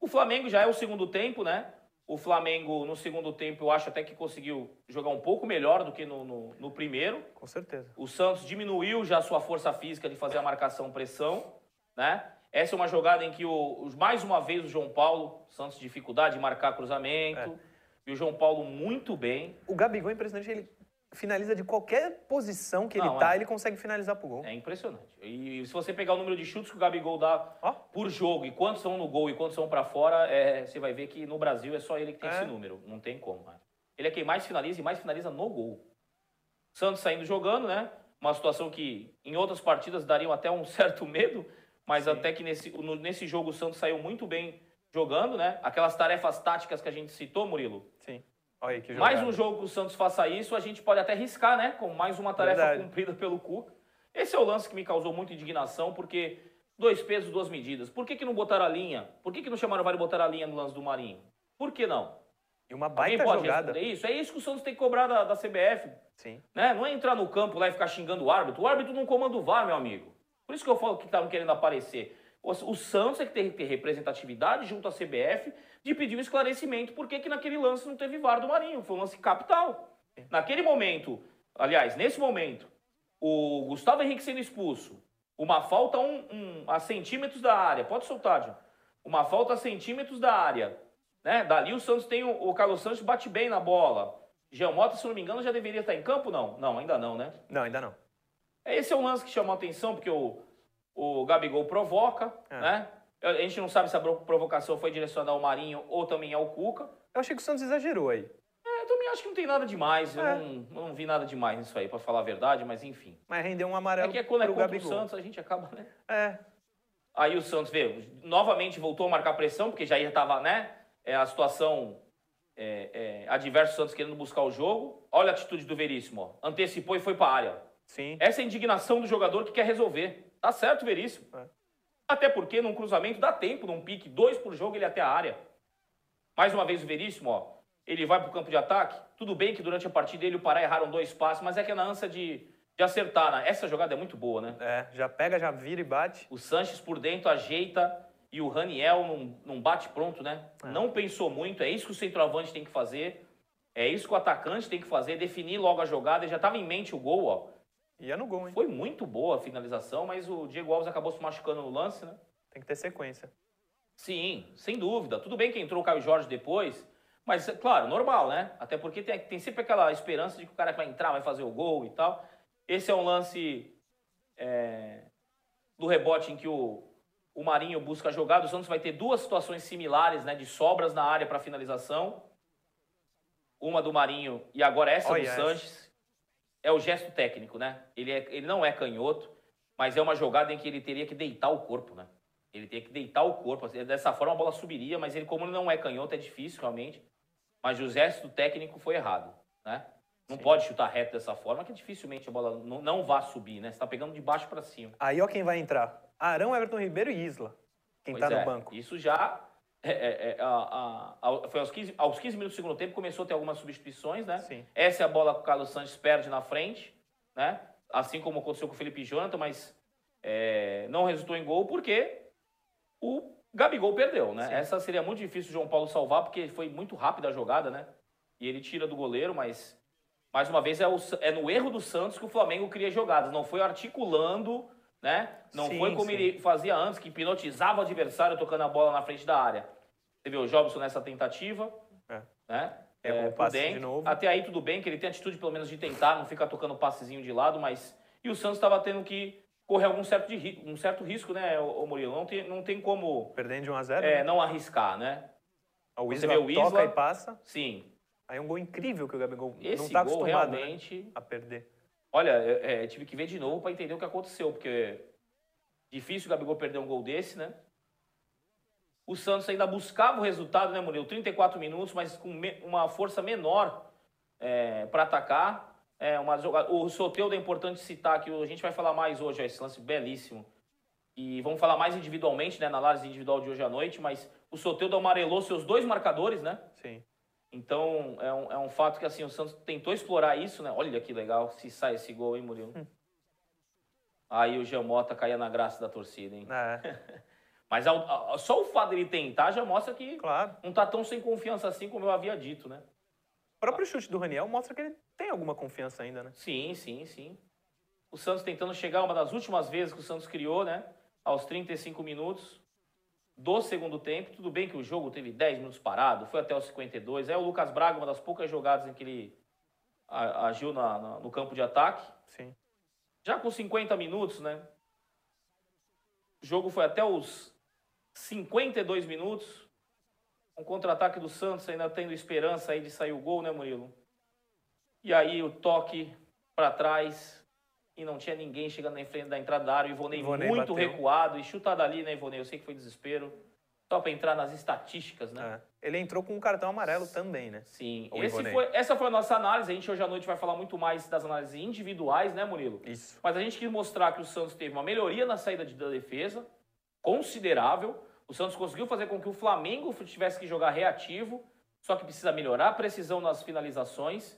O Flamengo já é o segundo tempo, né? O Flamengo, no segundo tempo, eu acho até que conseguiu jogar um pouco melhor do que no, no, no primeiro. Com certeza. O Santos diminuiu já a sua força física de fazer a marcação-pressão, né? Essa é uma jogada em que, o, mais uma vez, o João Paulo, Santos dificuldade de marcar cruzamento, É. e o João Paulo muito bem. O Gabigol é impressionante, ele finaliza de qualquer posição que ele Não, tá, é. ele consegue finalizar pro gol. É impressionante. E se você pegar o número de chutes que o Gabigol dá Ó. por jogo e quantos são no gol e quantos são pra fora, é, você vai ver que no Brasil é só ele que tem É. esse número. Não tem como. né? Ele é quem mais finaliza e mais finaliza no gol. Santos saindo jogando, né? Uma situação que em outras partidas dariam até um certo medo, mas até que nesse, no- nesse jogo o Santos saiu muito bem jogando, né? Aquelas tarefas táticas que a gente citou, Murilo. Sim. Olha aí que Mais um jogo que o Santos faça isso, a gente pode até riscar, né? Com mais uma tarefa Verdade. cumprida pelo Cuca. Esse é o lance que me causou muita indignação, porque dois pesos, duas medidas. Por que, que não botaram a linha? Por que, que não chamaram o VAR botaram a linha no lance do Marinho? Por que não? E uma baita pode jogada. responder isso? É isso que o Santos tem que cobrar da, da CBF. Sim. Né? Não é entrar no campo lá e ficar xingando o árbitro. O árbitro não comanda o VAR, meu amigo. Por isso que eu falo que estavam querendo aparecer. O, Santos é que tem que ter representatividade junto à CBF de pedir um esclarecimento por que que naquele lance não teve VAR do Marinho. Foi um lance capital. Naquele momento, aliás, nesse momento, o Gustavo Henrique sendo expulso, uma falta um, um- a centímetros da área. Pode soltar, John. Uma falta a centímetros da área. Né? Dali o Santos tem o, o Carlos Santos bate bem na bola. Jean Mota, se não me engano, já deveria estar em campo, não? Não, ainda não, né? Não, ainda não. Esse é um lance que chamou a atenção, porque o, o Gabigol provoca, É. né? A gente não sabe se a pro- provocação foi direcionada ao Marinho ou também ao Cuca. Eu achei que o Santos exagerou aí. É, eu também acho que não tem nada demais. Eu É. não, eu não vi nada demais nisso aí, pra falar a verdade, mas enfim. Mas rendeu um É amarelo que é quando é contra Gabigol. o Santos, a gente acaba, né? É. Aí o Santos, vê, novamente voltou a marcar pressão, porque já estava, né? É, a situação é, é, adversa, o Santos querendo buscar o jogo. Olha a atitude do Veríssimo, ó. Antecipou e foi para a área. Sim. Essa é a indignação do jogador que quer resolver. Tá certo, Veríssimo. É. Até porque num cruzamento dá tempo, num pique, dois por jogo, ele é até a área. Mais uma vez o Veríssimo, ó. Ele vai pro campo de ataque. Tudo bem que durante a partida ele e o Pará erraram dois passes, mas é que é na ânsia de, de acertar, né? Essa jogada é muito boa, né? É, já pega, já vira e bate. O Sanches por dentro ajeita e o Raniel não, não bate pronto, né? Não pensou muito, é isso que o centroavante tem que fazer. É isso que o atacante tem que fazer, definir logo a jogada. Ele já estava em mente o gol, ó. Ia no gol, hein? Foi muito boa a finalização, mas o Diego Alves acabou se machucando no lance, né? Tem que ter sequência. Sim, sem dúvida. Tudo bem que entrou o Caio Jorge depois, mas, claro, normal, né? Até porque tem, tem sempre aquela esperança de que o cara vai entrar, vai fazer o gol e tal. Esse é um lance é, do rebote em que o, o Marinho busca a jogada. O Santos vai ter duas situações similares, né? De sobras na área para finalização. Uma do Marinho e agora essa Olha do essa. Sanches. É o gesto técnico, né? Ele, é, ele não é canhoto, mas é uma jogada em que ele teria que deitar o corpo, né? Ele teria que deitar o corpo. assim, Dessa forma a bola subiria, mas ele, como ele não é canhoto, é difícil realmente. Mas o gesto técnico foi errado, né? Não Sim. pode chutar reto dessa forma, que dificilmente a bola não, não vai subir, né? Você tá pegando de baixo para cima. Aí, ó, quem vai entrar: Arão, Everton Ribeiro e Isla. Quem Pois tá é, no banco. Isso já. É, é, é, a- a- foi aos 15, aos 15 minutos do segundo tempo, começou a ter algumas substituições, né? Sim. Essa é a bola que o Carlos Santos perde na frente, né? Assim como aconteceu com o Felipe Jonathan, mas é, não resultou em gol porque o Gabigol perdeu, né? Sim. Essa seria muito difícil o João Paulo salvar, porque foi muito rápida a jogada, né? E ele tira do goleiro, mas mais uma vez é, o é no erro do Santos que o Flamengo cria jogadas, não foi articulando, né? Não Sim, foi como sim. ele fazia antes, que hipnotizava o adversário tocando a bola na frente da área. Você vê o Jobson nessa tentativa, É. né? O por passe de novo. Até aí tudo bem, que ele tem atitude pelo menos de tentar, não ficar tocando passezinho de lado, mas. E o Santos estava tendo que correr algum certo, de, um certo risco, né, ô Murilo? Não tem, não tem como Perdendo de 1 a 0 é, né? não arriscar, né? O você Isla vê o Isla- toca e passa. Sim. Aí é um gol incrível que o Gabigol Esse não tá gol acostumado né, realmente. a perder. Olha, é, é, tive que ver de novo para entender o que aconteceu, porque difícil o Gabigol perder um gol desse, né? O Santos ainda buscava o resultado, né, Murilo? 34 minutos, mas com uma força menor para atacar. É, uma. O Soteudo é importante citar que a gente vai falar mais hoje, ó, esse lance belíssimo. E vamos falar mais individualmente, né, na análise individual de hoje à noite, mas o Soteudo amarelou seus dois marcadores, né? Sim. Então, é um, é um fato que assim, o Santos tentou explorar isso, né? Olha que legal se sai esse gol, hein, Murilo? Hum. Aí o Giamota caía na graça da torcida, hein? É, Mas ao- ao- só o fato dele tentar já mostra que claro. não tá tão sem confiança assim como eu havia dito, né? O próprio chute do Raniel mostra que ele tem alguma confiança ainda, né? Sim, sim, sim. O Santos tentando chegar uma das últimas vezes que o Santos criou, né? Aos 35 minutos do segundo tempo. Tudo bem que o jogo teve 10 minutos parado, foi até os 52. É o Lucas Braga, uma das poucas jogadas em que ele agiu na- na- no campo de ataque. Sim. Já com 50 minutos, né? O jogo foi até os 52 minutos. Um contra-ataque do Santos, ainda tendo esperança aí de sair o gol, né, Murilo? E aí o toque para trás e não tinha ninguém chegando na frente da entrada da área. O Ivonei, Ivonei muito bateu. recuado e chutado ali, né, Ivonei? Eu sei que foi desespero. Só para entrar nas estatísticas, né? É. Ele entrou com um cartão amarelo também, né? Sim. Foi, essa foi a nossa análise. A gente hoje à noite vai falar muito mais das análises individuais, né, Murilo? Isso. Mas a gente quis mostrar que o Santos teve uma melhoria na saída de- da defesa, considerável. O Santos conseguiu fazer com que o Flamengo tivesse que jogar reativo, só que precisa melhorar a precisão nas finalizações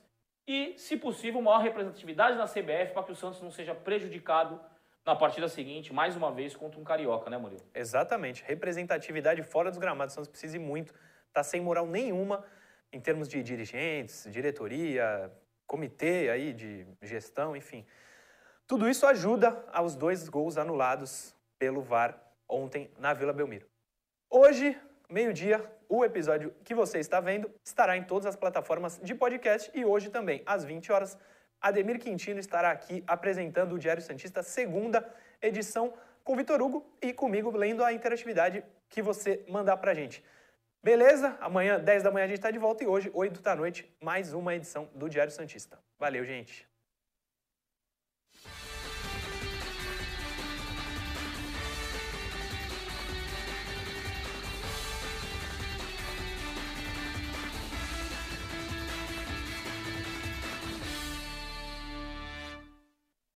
e, se possível, maior representatividade na CBF para que o Santos não seja prejudicado na partida seguinte, mais uma vez, contra um carioca, né, Murilo? Exatamente. Representatividade fora dos gramados. O Santos precisa ir muito. Tá sem moral nenhuma em termos de dirigentes, diretoria, comitê aí de gestão, enfim. Tudo isso ajuda aos dois gols anulados pelo VAR ontem na Vila Belmiro. Hoje, meio-dia, o episódio que você está vendo estará em todas as plataformas de podcast e hoje também, às 20 horas, Ademir Quintino estará aqui apresentando o Diário Santista, segunda edição, com Vitor Hugo e comigo lendo a interatividade que você mandar pra gente. Beleza? Amanhã, 10 da manhã, a gente está de volta e hoje, 8 da noite, mais uma edição do Diário Santista. Valeu, gente!